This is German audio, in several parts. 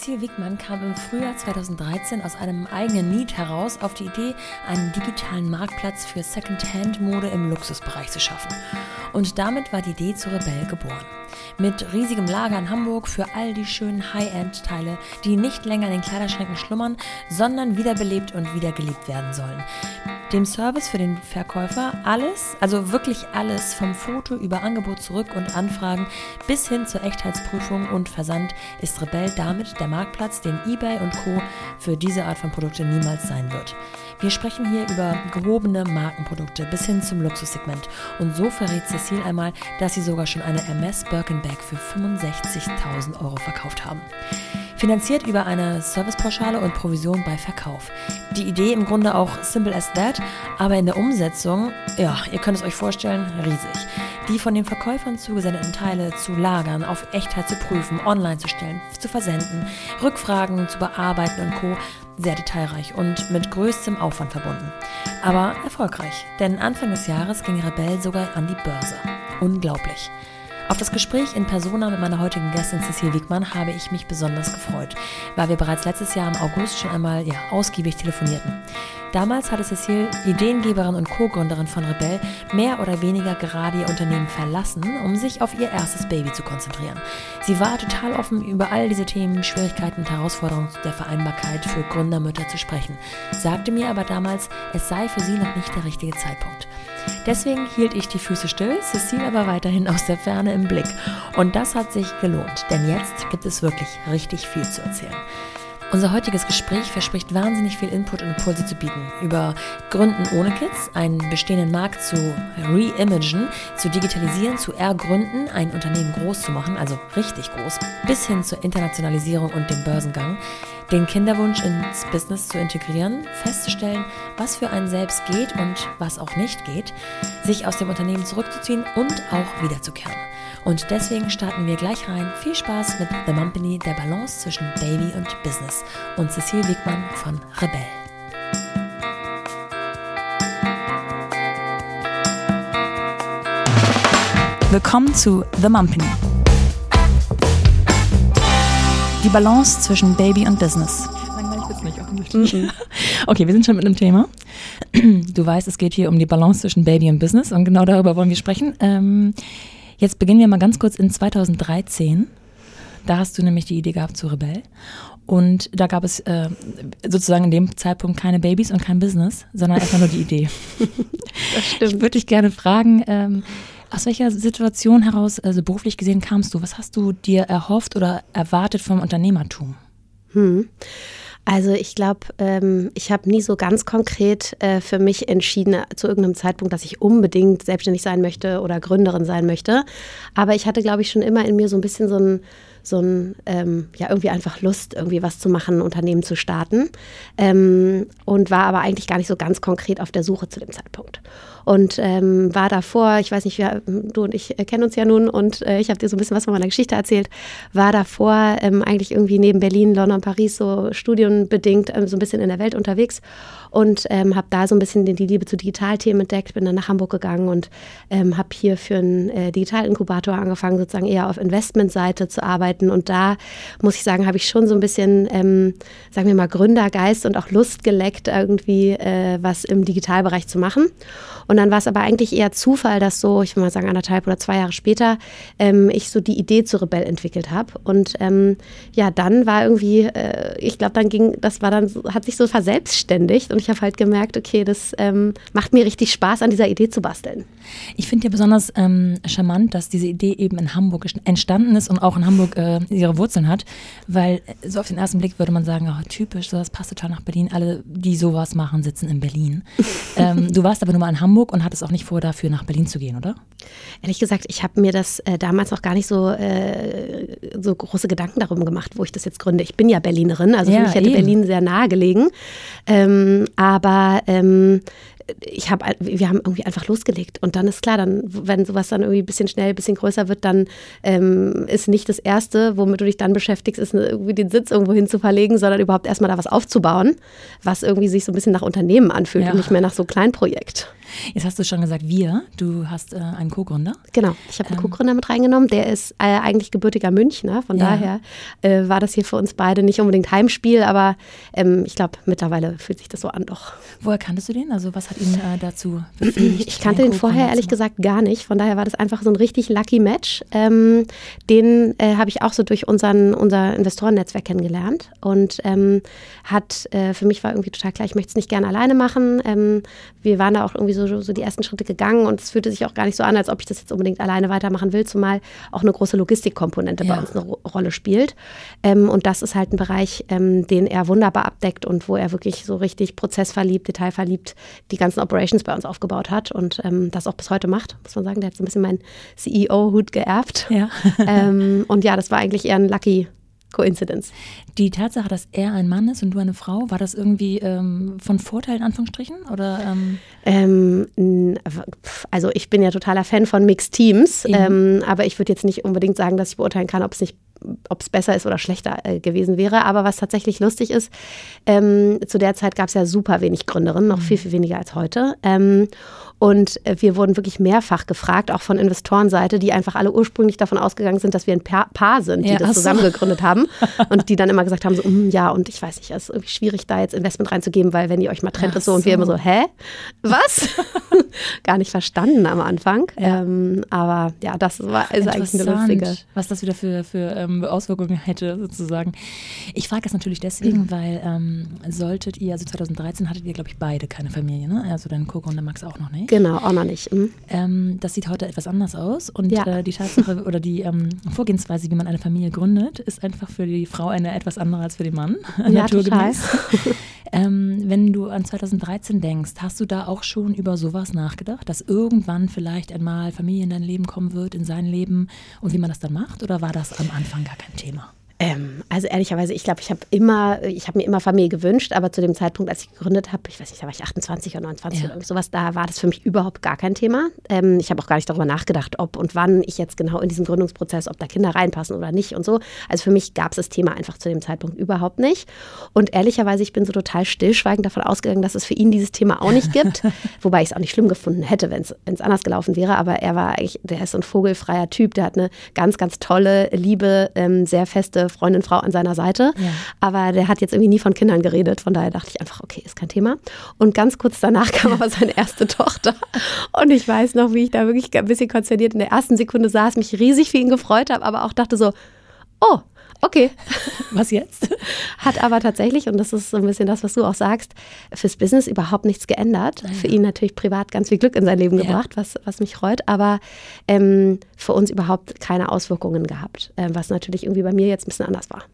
Cecile Wigmann kam im Frühjahr 2013 aus einem eigenen Need heraus auf die Idee, einen digitalen Marktplatz für Second-Hand-Mode im Luxusbereich zu schaffen. Und damit war die Idee zu Rebell geboren. Mit riesigem Lager in Hamburg für all die schönen High-End-Teile, die nicht länger in den Kleiderschränken schlummern, sondern wiederbelebt und wiedergeliebt werden sollen dem Service für den Verkäufer alles, also wirklich alles, vom Foto über Angebot zurück und Anfragen bis hin zur Echtheitsprüfung und Versand, ist Rebell damit der Marktplatz, den eBay und Co. für diese Art von Produkte niemals sein wird. Wir sprechen hier über gehobene Markenprodukte bis hin zum Luxussegment. Und so verrät Cecile einmal, dass sie sogar schon eine Hermes Birkenbag für 65.000 Euro verkauft haben. Finanziert über eine Servicepauschale und Provision bei Verkauf. Die Idee im Grunde auch simple as that, aber in der Umsetzung, ja, ihr könnt es euch vorstellen, riesig. Die von den Verkäufern zugesendeten Teile zu lagern, auf Echtheit zu prüfen, online zu stellen, zu versenden, Rückfragen zu bearbeiten und Co. Sehr detailreich und mit größtem Aufwand verbunden. Aber erfolgreich, denn Anfang des Jahres ging Rebell sogar an die Börse. Unglaublich. Auf das Gespräch in Persona mit meiner heutigen Gästin Cecile Wiegmann habe ich mich besonders gefreut, weil wir bereits letztes Jahr im August schon einmal ja, ausgiebig telefonierten. Damals hatte Cecile, Ideengeberin und Co-Gründerin von Rebell, mehr oder weniger gerade ihr Unternehmen verlassen, um sich auf ihr erstes Baby zu konzentrieren. Sie war total offen, über all diese Themen, Schwierigkeiten und Herausforderungen der Vereinbarkeit für Gründermütter zu sprechen, sagte mir aber damals, es sei für sie noch nicht der richtige Zeitpunkt. Deswegen hielt ich die Füße still, Cecile aber weiterhin aus der Ferne im Blick. Und das hat sich gelohnt, denn jetzt gibt es wirklich richtig viel zu erzählen. Unser heutiges Gespräch verspricht wahnsinnig viel Input und Impulse zu bieten. Über Gründen ohne Kids, einen bestehenden Markt zu reimagen, zu digitalisieren, zu ergründen, ein Unternehmen groß zu machen, also richtig groß, bis hin zur Internationalisierung und dem Börsengang, den Kinderwunsch ins Business zu integrieren, festzustellen, was für einen selbst geht und was auch nicht geht, sich aus dem Unternehmen zurückzuziehen und auch wiederzukehren. Und deswegen starten wir gleich rein. Viel Spaß mit The Mumpany, der Balance zwischen Baby und Business und Cecile Wigmann von Rebell. Willkommen zu The Mumpany. Die Balance zwischen Baby und Business. Langweilig wird's nicht, offensichtlich. okay, wir sind schon mit einem Thema. Du weißt, es geht hier um die Balance zwischen Baby und Business und genau darüber wollen wir sprechen. Ähm, Jetzt beginnen wir mal ganz kurz in 2013. Da hast du nämlich die Idee gehabt zu Rebell. Und da gab es äh, sozusagen in dem Zeitpunkt keine Babys und kein Business, sondern erstmal nur die Idee. das stimmt. Ich würde dich gerne fragen, ähm, aus welcher Situation heraus, also beruflich gesehen, kamst du? Was hast du dir erhofft oder erwartet vom Unternehmertum? Hm. Also ich glaube, ähm, ich habe nie so ganz konkret äh, für mich entschieden zu irgendeinem Zeitpunkt, dass ich unbedingt selbstständig sein möchte oder Gründerin sein möchte. Aber ich hatte, glaube ich, schon immer in mir so ein bisschen so ein so ein, ähm, ja, irgendwie einfach Lust, irgendwie was zu machen, ein Unternehmen zu starten. Ähm, und war aber eigentlich gar nicht so ganz konkret auf der Suche zu dem Zeitpunkt und ähm, war davor, ich weiß nicht, wir, du und ich kennen uns ja nun und äh, ich habe dir so ein bisschen was von meiner Geschichte erzählt, war davor ähm, eigentlich irgendwie neben Berlin, London, Paris so studienbedingt ähm, so ein bisschen in der Welt unterwegs und ähm, habe da so ein bisschen die Liebe zu Digitalthemen entdeckt, bin dann nach Hamburg gegangen und habe hier für einen äh, Digitalinkubator angefangen, sozusagen eher auf Investmentseite zu arbeiten und da muss ich sagen, habe ich schon so ein bisschen, ähm, sagen wir mal, Gründergeist und auch Lust geleckt, irgendwie äh, was im Digitalbereich zu machen. Und dann war es aber eigentlich eher Zufall, dass so, ich will mal sagen, anderthalb oder zwei Jahre später, ähm, ich so die Idee zu Rebell entwickelt habe. Und ähm, ja, dann war irgendwie, äh, ich glaube, dann ging, das war dann, hat sich so verselbstständigt und ich habe halt gemerkt, okay, das ähm, macht mir richtig Spaß, an dieser Idee zu basteln. Ich finde ja besonders ähm, charmant, dass diese Idee eben in Hamburg entstanden ist und auch in Hamburg äh, ihre Wurzeln hat, weil äh, so auf den ersten Blick würde man sagen, oh, typisch, so das passt total nach Berlin. Alle, die sowas machen, sitzen in Berlin. ähm, du warst aber nur mal in Hamburg und hattest auch nicht vor, dafür nach Berlin zu gehen, oder? Ehrlich gesagt, ich habe mir das äh, damals noch gar nicht so, äh, so große Gedanken darum gemacht, wo ich das jetzt gründe. Ich bin ja Berlinerin, also ja, für mich hätte eben. Berlin sehr nahe gelegen. Ähm, aber ähm, ich habe, wir haben irgendwie einfach losgelegt. Und dann ist klar, dann, wenn sowas dann irgendwie ein bisschen schnell, ein bisschen größer wird, dann ähm, ist nicht das Erste, womit du dich dann beschäftigst, ist irgendwie den Sitz irgendwo hin zu verlegen, sondern überhaupt erstmal da was aufzubauen, was irgendwie sich so ein bisschen nach Unternehmen anfühlt ja. und nicht mehr nach so Kleinprojekt. Jetzt hast du schon gesagt, wir. Du hast äh, einen Co-Gründer. Genau, ich habe einen ähm. Co-Gründer mit reingenommen. Der ist äh, eigentlich gebürtiger Münchner. Von ja. daher äh, war das hier für uns beide nicht unbedingt Heimspiel, aber ähm, ich glaube, mittlerweile fühlt sich das so an doch. Woher kanntest du den? Also was hat ihn äh, dazu befähigt? Ich kannte den vorher ehrlich gesagt gar nicht. Von daher war das einfach so ein richtig lucky Match. Ähm, den äh, habe ich auch so durch unseren, unser Investorennetzwerk kennengelernt und ähm, hat äh, für mich war irgendwie total klar, ich möchte es nicht gerne alleine machen. Ähm, wir waren da auch irgendwie so so, die ersten Schritte gegangen und es fühlte sich auch gar nicht so an, als ob ich das jetzt unbedingt alleine weitermachen will, zumal auch eine große Logistikkomponente ja. bei uns eine Rolle spielt. Ähm, und das ist halt ein Bereich, ähm, den er wunderbar abdeckt und wo er wirklich so richtig prozessverliebt, detailverliebt die ganzen Operations bei uns aufgebaut hat und ähm, das auch bis heute macht, muss man sagen. Der hat so ein bisschen meinen CEO-Hut geerbt. Ja. Ähm, und ja, das war eigentlich eher ein Lucky Coincidence. Die Tatsache, dass er ein Mann ist und du eine Frau, war das irgendwie ähm, von Vorteil in Anführungsstrichen? Oder, ähm? Ähm, also ich bin ja totaler Fan von Mixed Teams, ähm, aber ich würde jetzt nicht unbedingt sagen, dass ich beurteilen kann, ob es nicht ob es besser ist oder schlechter äh, gewesen wäre. Aber was tatsächlich lustig ist, ähm, zu der Zeit gab es ja super wenig Gründerinnen, noch mhm. viel, viel weniger als heute. Ähm, und äh, wir wurden wirklich mehrfach gefragt, auch von Investorenseite, die einfach alle ursprünglich davon ausgegangen sind, dass wir ein Paar sind, die ja, das zusammen gegründet haben. Und die dann immer gesagt haben, so, mm, ja, und ich weiß nicht, es ist irgendwie schwierig, da jetzt Investment reinzugeben, weil wenn ihr euch mal trennt und so. Und wir immer so, hä? Was? Gar nicht verstanden am Anfang. Ja. Ähm, aber ja, das war, ist eigentlich eine lustige. Was das wieder für, für ähm, Auswirkungen hätte, sozusagen. Ich frage das natürlich deswegen, weil ähm, solltet ihr, also 2013 hattet ihr, glaube ich, beide keine Familie, ne? Also dein Co-Gründer Max auch noch nicht. Genau, auch noch nicht. Mhm. Ähm, das sieht heute etwas anders aus und ja. äh, die Tatsache oder die ähm, Vorgehensweise, wie man eine Familie gründet, ist einfach für die Frau eine etwas andere als für den Mann. Ja, total. ähm, wenn du an 2013 denkst, hast du da auch schon über sowas nachgedacht, dass irgendwann vielleicht einmal Familie in dein Leben kommen wird, in sein Leben und wie man das dann macht? Oder war das am Anfang gar kein Thema? Ähm, also ehrlicherweise, ich glaube, ich habe immer, ich habe mir immer Familie gewünscht, aber zu dem Zeitpunkt, als ich gegründet habe, ich weiß nicht, da war ich 28 oder 29 ja. oder sowas, da war das für mich überhaupt gar kein Thema. Ähm, ich habe auch gar nicht darüber nachgedacht, ob und wann ich jetzt genau in diesem Gründungsprozess, ob da Kinder reinpassen oder nicht und so. Also für mich gab es das Thema einfach zu dem Zeitpunkt überhaupt nicht. Und ehrlicherweise, ich bin so total stillschweigend davon ausgegangen, dass es für ihn dieses Thema auch nicht gibt. Wobei ich es auch nicht schlimm gefunden hätte, wenn es anders gelaufen wäre. Aber er war eigentlich, der ist so ein vogelfreier Typ, der hat eine ganz, ganz tolle, liebe, ähm, sehr feste Freundin, Frau an seiner Seite. Ja. Aber der hat jetzt irgendwie nie von Kindern geredet. Von daher dachte ich einfach, okay, ist kein Thema. Und ganz kurz danach kam aber seine erste Tochter. Und ich weiß noch, wie ich da wirklich ein bisschen konzerniert in der ersten Sekunde saß, mich riesig für ihn gefreut habe, aber auch dachte so, oh, Okay. Was jetzt? Hat aber tatsächlich, und das ist so ein bisschen das, was du auch sagst, fürs Business überhaupt nichts geändert. Ja. Für ihn natürlich privat ganz viel Glück in sein Leben ja. gebracht, was, was mich freut, aber ähm, für uns überhaupt keine Auswirkungen gehabt, äh, was natürlich irgendwie bei mir jetzt ein bisschen anders war.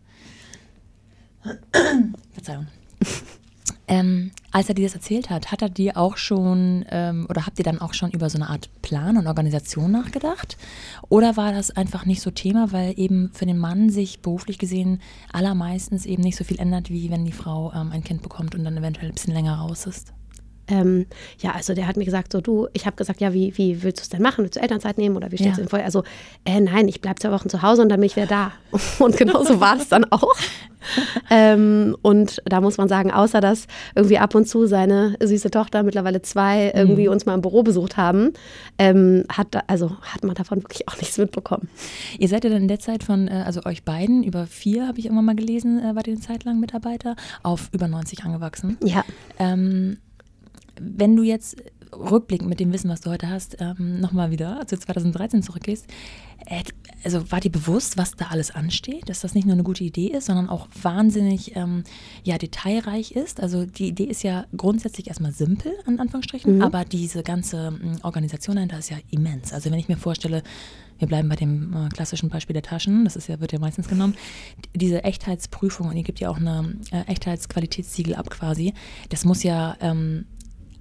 Verzeihung. Ähm, als er dir das erzählt hat, hat er dir auch schon ähm, oder habt ihr dann auch schon über so eine Art Plan und Organisation nachgedacht? Oder war das einfach nicht so Thema, weil eben für den Mann sich beruflich gesehen allermeistens eben nicht so viel ändert, wie wenn die Frau ähm, ein Kind bekommt und dann eventuell ein bisschen länger raus ist? Ähm, ja, also der hat mir gesagt, so du, ich habe gesagt, ja, wie, wie willst du es denn machen? Willst du Elternzeit nehmen oder wie es ja. denn vor? Also, äh, nein, ich bleibe zwei Wochen zu Hause und dann bin ich wieder da. Und genau so war es dann auch. ähm, und da muss man sagen, außer dass irgendwie ab und zu seine süße Tochter, mittlerweile zwei, irgendwie mhm. uns mal im Büro besucht haben, ähm, hat, also, hat man davon wirklich auch nichts mitbekommen. Ihr seid ja dann in der Zeit von, äh, also euch beiden, über vier, habe ich irgendwann mal gelesen, äh, eine Zeit lang Mitarbeiter, auf über 90 angewachsen. Ja. Ähm, wenn du jetzt rückblickend mit dem Wissen, was du heute hast, ähm, nochmal wieder zu 2013 zurückgehst, äh, also war dir bewusst, was da alles ansteht, dass das nicht nur eine gute Idee ist, sondern auch wahnsinnig ähm, ja, detailreich ist. Also die Idee ist ja grundsätzlich erstmal simpel, an Anführungsstrichen, mhm. aber diese ganze ähm, Organisation dahinter ist ja immens. Also wenn ich mir vorstelle, wir bleiben bei dem äh, klassischen Beispiel der Taschen, das ist ja, wird ja meistens genommen, diese Echtheitsprüfung, und ihr gibt ja auch eine äh, Echtheitsqualitätssiegel ab quasi, das muss ja ähm,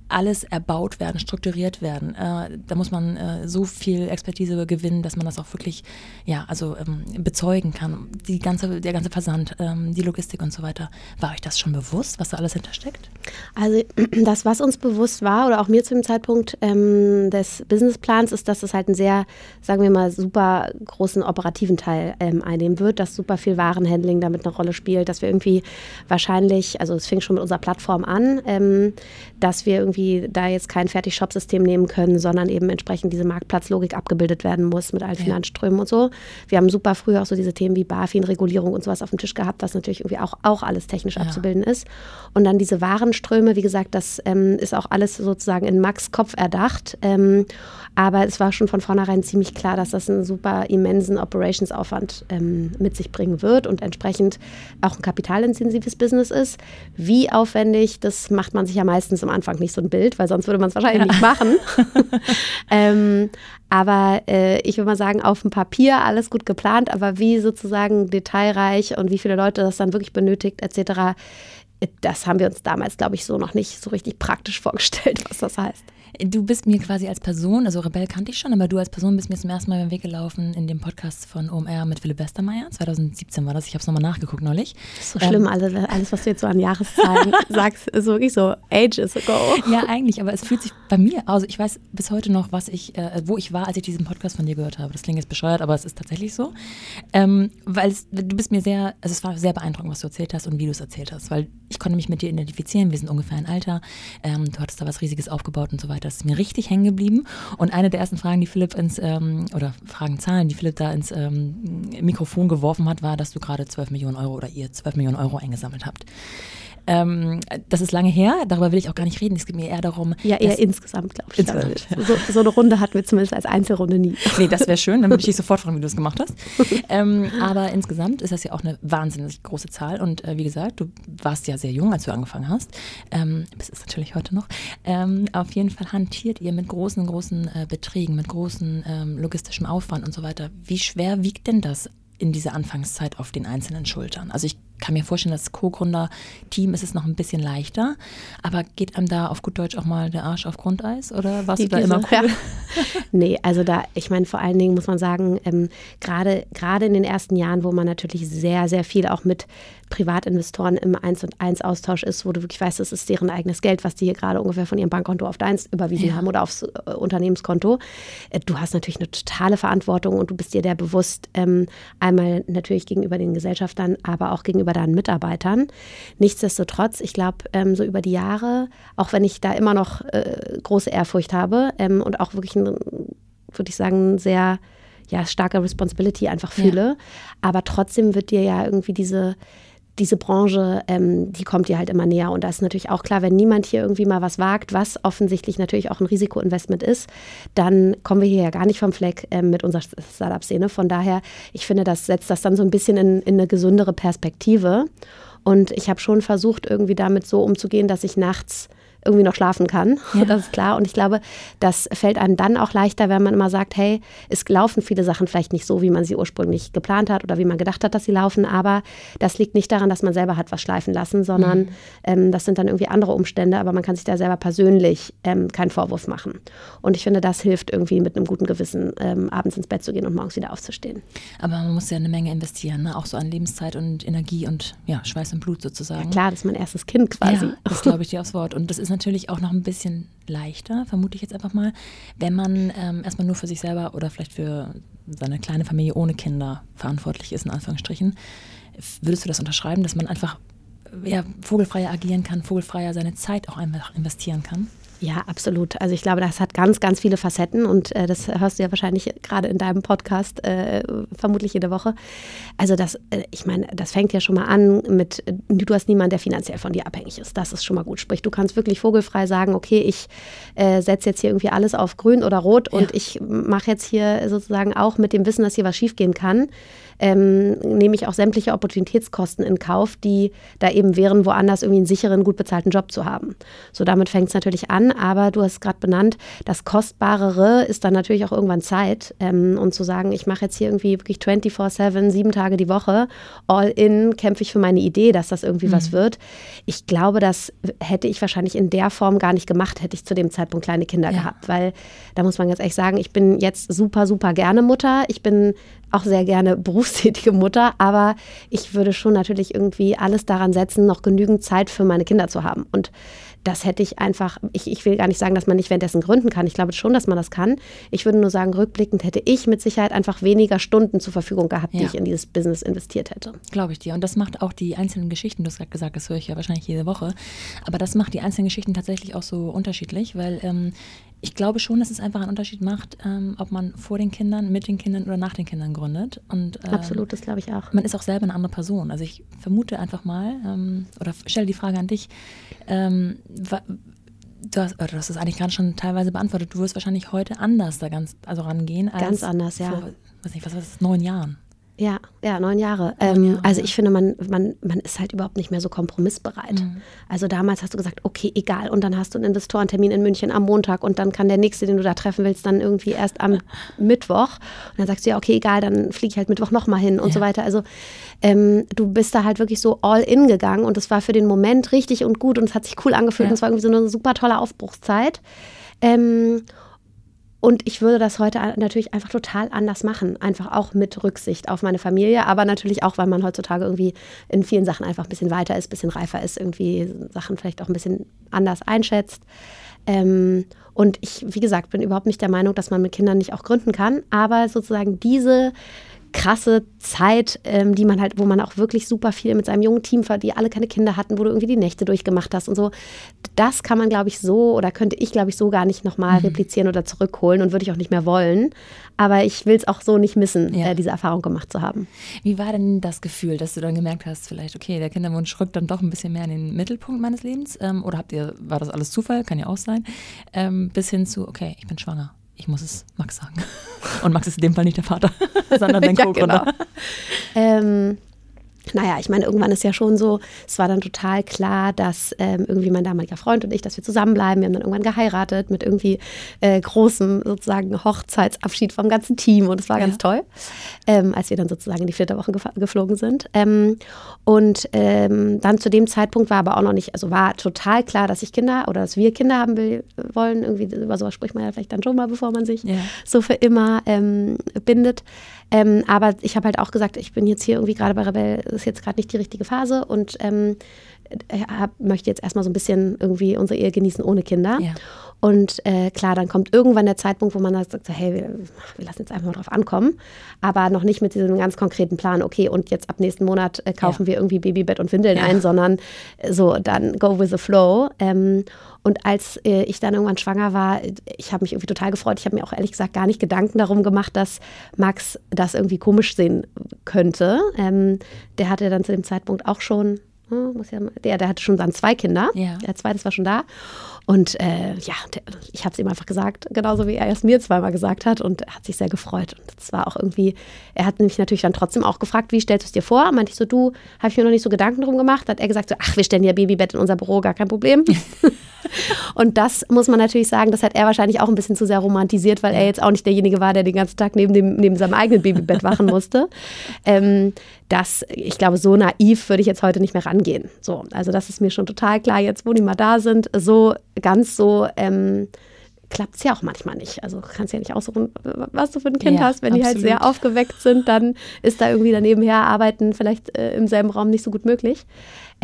alles erbaut werden, strukturiert werden. Äh, da muss man äh, so viel Expertise gewinnen, dass man das auch wirklich, ja, also ähm, bezeugen kann. Die ganze, der ganze Versand, ähm, die Logistik und so weiter. War euch das schon bewusst, was da alles hintersteckt? Also das, was uns bewusst war oder auch mir zu dem Zeitpunkt ähm, des Businessplans, ist, dass es halt einen sehr, sagen wir mal, super großen operativen Teil ähm, einnehmen wird, dass super viel Warenhandling damit eine Rolle spielt, dass wir irgendwie wahrscheinlich, also es fing schon mit unserer Plattform an, ähm, dass wir irgendwie da jetzt kein Fertig-Shop-System nehmen können, sondern eben entsprechend diese Marktplatzlogik abgebildet werden muss mit allen ja. Finanzströmen und so. Wir haben super früh auch so diese Themen wie BaFin-Regulierung und sowas auf dem Tisch gehabt, was natürlich irgendwie auch, auch alles technisch ja. abzubilden ist. Und dann diese Warenströme, wie gesagt, das ähm, ist auch alles sozusagen in Max Kopf erdacht. Ähm, aber es war schon von vornherein ziemlich klar, dass das einen super immensen Operationsaufwand ähm, mit sich bringen wird und entsprechend auch ein kapitalintensives Business ist. Wie aufwendig, das macht man sich ja meistens am Anfang nicht so ein Bild, weil sonst würde man es wahrscheinlich ja. nicht machen. ähm, aber äh, ich würde mal sagen, auf dem Papier alles gut geplant, aber wie sozusagen detailreich und wie viele Leute das dann wirklich benötigt, etc., das haben wir uns damals, glaube ich, so noch nicht so richtig praktisch vorgestellt, was das heißt. Du bist mir quasi als Person, also Rebell kannte ich schon, aber du als Person bist mir zum ersten Mal beim Weg gelaufen in dem Podcast von OMR mit Philipp Westermeier. 2017 war das, ich habe es nochmal nachgeguckt neulich. Das ist so ähm, schlimm, alles, alles, was du jetzt so an Jahreszahlen sagst, ist wirklich so ages ago. Ja, eigentlich, aber es fühlt sich bei mir, also ich weiß bis heute noch, was ich, äh, wo ich war, als ich diesen Podcast von dir gehört habe. Das klingt jetzt bescheuert, aber es ist tatsächlich so. Ähm, weil es, du bist mir sehr, also es war sehr beeindruckend, was du erzählt hast und wie du es erzählt hast, weil ich konnte mich mit dir identifizieren, wir sind ungefähr ein Alter, ähm, du hattest da was Riesiges aufgebaut und so weiter. Das ist mir richtig hängen geblieben. Und eine der ersten Fragen, die Philipp ins, ähm, oder Fragenzahlen, die Philipp da ins ähm, Mikrofon geworfen hat, war, dass du gerade 12 Millionen Euro oder ihr 12 Millionen Euro eingesammelt habt. Ähm, das ist lange her, darüber will ich auch gar nicht reden. Es geht mir eher darum. Ja, eher insgesamt, glaube ich. Insgesamt. So, so, eine Runde hatten wir zumindest als Einzelrunde nie. Nee, das wäre schön, dann würde ich dich sofort fragen, wie du es gemacht hast. ähm, aber insgesamt ist das ja auch eine wahnsinnig große Zahl. Und äh, wie gesagt, du warst ja sehr jung, als du angefangen hast. Ähm, bist es natürlich heute noch. Ähm, auf jeden Fall hantiert ihr mit großen, großen äh, Beträgen, mit großen ähm, logistischem Aufwand und so weiter. Wie schwer wiegt denn das in dieser Anfangszeit auf den einzelnen Schultern? Also ich kann mir vorstellen, das Co-Gründer-Team ist es noch ein bisschen leichter. Aber geht einem da auf gut Deutsch auch mal der Arsch auf Grundeis oder warst Die du da immer cool? Ja. nee, also da, ich meine, vor allen Dingen muss man sagen, ähm, gerade in den ersten Jahren, wo man natürlich sehr, sehr viel auch mit Privatinvestoren im Eins und Eins Austausch ist, wo du wirklich weißt, das ist deren eigenes Geld, was die hier gerade ungefähr von ihrem Bankkonto auf deins überwiesen ja. haben oder aufs äh, Unternehmenskonto. Äh, du hast natürlich eine totale Verantwortung und du bist dir der bewusst, ähm, einmal natürlich gegenüber den Gesellschaftern, aber auch gegenüber deinen Mitarbeitern. Nichtsdestotrotz, ich glaube, ähm, so über die Jahre, auch wenn ich da immer noch äh, große Ehrfurcht habe ähm, und auch wirklich, würde ich sagen, sehr ja, starke Responsibility einfach fühle, ja. aber trotzdem wird dir ja irgendwie diese diese Branche, ähm, die kommt dir halt immer näher. Und da ist natürlich auch klar, wenn niemand hier irgendwie mal was wagt, was offensichtlich natürlich auch ein Risikoinvestment ist, dann kommen wir hier ja gar nicht vom Fleck ähm, mit unserer Startup-Szene. Von daher, ich finde, das setzt das dann so ein bisschen in, in eine gesündere Perspektive. Und ich habe schon versucht, irgendwie damit so umzugehen, dass ich nachts irgendwie noch schlafen kann. Ja. Das ist klar. Und ich glaube, das fällt einem dann auch leichter, wenn man immer sagt, hey, es laufen viele Sachen vielleicht nicht so, wie man sie ursprünglich geplant hat oder wie man gedacht hat, dass sie laufen. Aber das liegt nicht daran, dass man selber hat was schleifen lassen, sondern mhm. ähm, das sind dann irgendwie andere Umstände. Aber man kann sich da selber persönlich ähm, keinen Vorwurf machen. Und ich finde, das hilft irgendwie mit einem guten Gewissen, ähm, abends ins Bett zu gehen und morgens wieder aufzustehen. Aber man muss ja eine Menge investieren, ne? auch so an Lebenszeit und Energie und ja, Schweiß und Blut sozusagen. Ja, klar, das ist mein erstes Kind quasi. Ja, das glaube ich dir aufs Wort. Und das ist natürlich auch noch ein bisschen leichter, vermute ich jetzt einfach mal, wenn man ähm, erstmal nur für sich selber oder vielleicht für seine kleine Familie ohne Kinder verantwortlich ist, in Anführungsstrichen. Würdest du das unterschreiben, dass man einfach ja, vogelfreier agieren kann, vogelfreier seine Zeit auch einfach investieren kann? Ja, absolut. Also ich glaube, das hat ganz, ganz viele Facetten und äh, das hörst du ja wahrscheinlich gerade in deinem Podcast äh, vermutlich jede Woche. Also das, äh, ich meine, das fängt ja schon mal an mit, du hast niemanden, der finanziell von dir abhängig ist. Das ist schon mal gut. Sprich, du kannst wirklich vogelfrei sagen, okay, ich äh, setze jetzt hier irgendwie alles auf grün oder rot ja. und ich mache jetzt hier sozusagen auch mit dem Wissen, dass hier was schiefgehen kann, ähm, nehme ich auch sämtliche Opportunitätskosten in Kauf, die da eben wären, woanders irgendwie einen sicheren, gut bezahlten Job zu haben. So, damit fängt es natürlich an. Aber du hast gerade benannt, das Kostbarere ist dann natürlich auch irgendwann Zeit. Ähm, und zu sagen, ich mache jetzt hier irgendwie wirklich 24-7, sieben Tage die Woche, all in, kämpfe ich für meine Idee, dass das irgendwie mhm. was wird. Ich glaube, das hätte ich wahrscheinlich in der Form gar nicht gemacht, hätte ich zu dem Zeitpunkt kleine Kinder ja. gehabt. Weil da muss man ganz ehrlich sagen, ich bin jetzt super, super gerne Mutter. Ich bin auch sehr gerne berufstätige Mutter, aber ich würde schon natürlich irgendwie alles daran setzen, noch genügend Zeit für meine Kinder zu haben. Und das hätte ich einfach, ich, ich will gar nicht sagen, dass man nicht währenddessen gründen kann. Ich glaube schon, dass man das kann. Ich würde nur sagen, rückblickend hätte ich mit Sicherheit einfach weniger Stunden zur Verfügung gehabt, ja. die ich in dieses Business investiert hätte. Glaube ich dir. Und das macht auch die einzelnen Geschichten, du hast gerade gesagt, das höre ich ja wahrscheinlich jede Woche, aber das macht die einzelnen Geschichten tatsächlich auch so unterschiedlich, weil ähm, ich glaube schon, dass es einfach einen Unterschied macht, ähm, ob man vor den Kindern, mit den Kindern oder nach den Kindern gründet. Und, ähm, Absolut, das glaube ich auch. Man ist auch selber eine andere Person. Also ich vermute einfach mal, ähm, oder stelle die Frage an dich, ähm, du hast, du hast das eigentlich gerade schon teilweise beantwortet. Du wirst wahrscheinlich heute anders da ganz also rangehen als ganz anders, ja. vor, weiß nicht, was war das, neun Jahren. Ja, ja, neun Jahre. Neun ähm, Jahre also ich finde, man, man, man ist halt überhaupt nicht mehr so kompromissbereit. Mhm. Also damals hast du gesagt, okay, egal. Und dann hast du einen Investorentermin in München am Montag und dann kann der nächste, den du da treffen willst, dann irgendwie erst am Mittwoch. Und dann sagst du ja, okay, egal, dann fliege ich halt Mittwoch nochmal hin und ja. so weiter. Also ähm, du bist da halt wirklich so all in gegangen und es war für den Moment richtig und gut und es hat sich cool angefühlt ja. und es war irgendwie so eine super tolle Aufbruchszeit. Ähm, und ich würde das heute natürlich einfach total anders machen. Einfach auch mit Rücksicht auf meine Familie, aber natürlich auch, weil man heutzutage irgendwie in vielen Sachen einfach ein bisschen weiter ist, ein bisschen reifer ist, irgendwie Sachen vielleicht auch ein bisschen anders einschätzt. Ähm, und ich, wie gesagt, bin überhaupt nicht der Meinung, dass man mit Kindern nicht auch gründen kann. Aber sozusagen diese krasse Zeit, ähm, die man halt, wo man auch wirklich super viel mit seinem jungen Team, die alle keine Kinder hatten, wo du irgendwie die Nächte durchgemacht hast und so. Das kann man, glaube ich, so oder könnte ich, glaube ich, so gar nicht nochmal mhm. replizieren oder zurückholen und würde ich auch nicht mehr wollen. Aber ich will es auch so nicht missen, ja. äh, diese Erfahrung gemacht zu haben. Wie war denn das Gefühl, dass du dann gemerkt hast, vielleicht, okay, der Kinderwunsch rückt dann doch ein bisschen mehr in den Mittelpunkt meines Lebens? Ähm, oder habt ihr, war das alles Zufall? Kann ja auch sein. Ähm, bis hin zu, okay, ich bin schwanger ich muss es Max sagen. Und Max ist in dem Fall nicht der Vater, sondern dein ja, Co-Gründer. Genau. Ähm, naja, ich meine, irgendwann ist ja schon so, es war dann total klar, dass ähm, irgendwie mein damaliger Freund und ich, dass wir zusammenbleiben. Wir haben dann irgendwann geheiratet mit irgendwie äh, großem sozusagen Hochzeitsabschied vom ganzen Team und es war ja. ganz toll, ähm, als wir dann sozusagen in die vierte Woche geflogen sind. Ähm, und ähm, dann zu dem Zeitpunkt war aber auch noch nicht, also war total klar, dass ich Kinder oder dass wir Kinder haben will, wollen. Irgendwie über sowas spricht man ja vielleicht dann schon mal, bevor man sich ja. so für immer ähm, bindet. Ähm, aber ich habe halt auch gesagt, ich bin jetzt hier irgendwie gerade bei Rebell, ist jetzt gerade nicht die richtige Phase und ähm, hab, möchte jetzt erstmal so ein bisschen irgendwie unsere Ehe genießen ohne Kinder. Ja. Und äh, klar, dann kommt irgendwann der Zeitpunkt, wo man sagt, hey, wir, wir, lassen jetzt einfach mal drauf ankommen, aber noch nicht mit diesem ganz konkreten Plan, okay, und jetzt ab nächsten Monat äh, kaufen ja. wir irgendwie Babybett und Windeln ja. ein, sondern äh, so, dann go with the flow. Ähm, und als äh, ich dann irgendwann schwanger war, ich habe mich irgendwie total gefreut. Ich habe mir auch ehrlich gesagt gar nicht Gedanken darum gemacht, dass Max das irgendwie komisch sehen könnte. Ähm, der hatte dann zu dem Zeitpunkt auch schon ja, der, der hatte schon dann zwei Kinder. Ja. Der zweite war schon da. Und äh, ja, der, ich habe es ihm einfach gesagt, genauso wie er es mir zweimal gesagt hat. Und er hat sich sehr gefreut. Und das war auch irgendwie, er hat mich natürlich dann trotzdem auch gefragt, wie stellst du es dir vor? Meinte ich so, du, habe ich mir noch nicht so Gedanken drum gemacht. Hat er gesagt, so, ach, wir stellen ja Babybett in unser Büro, gar kein Problem. und das muss man natürlich sagen, das hat er wahrscheinlich auch ein bisschen zu sehr romantisiert, weil er jetzt auch nicht derjenige war, der den ganzen Tag neben, dem, neben seinem eigenen Babybett wachen musste. ähm, das, ich glaube, so naiv würde ich jetzt heute nicht mehr rangehen. So, also das ist mir schon total klar, jetzt wo die mal da sind, so ganz so ähm, klappt es ja auch manchmal nicht. Also kannst ja nicht aussuchen, was du für ein Kind ja, hast. Wenn absolut. die halt sehr aufgeweckt sind, dann ist da irgendwie daneben her arbeiten vielleicht äh, im selben Raum nicht so gut möglich.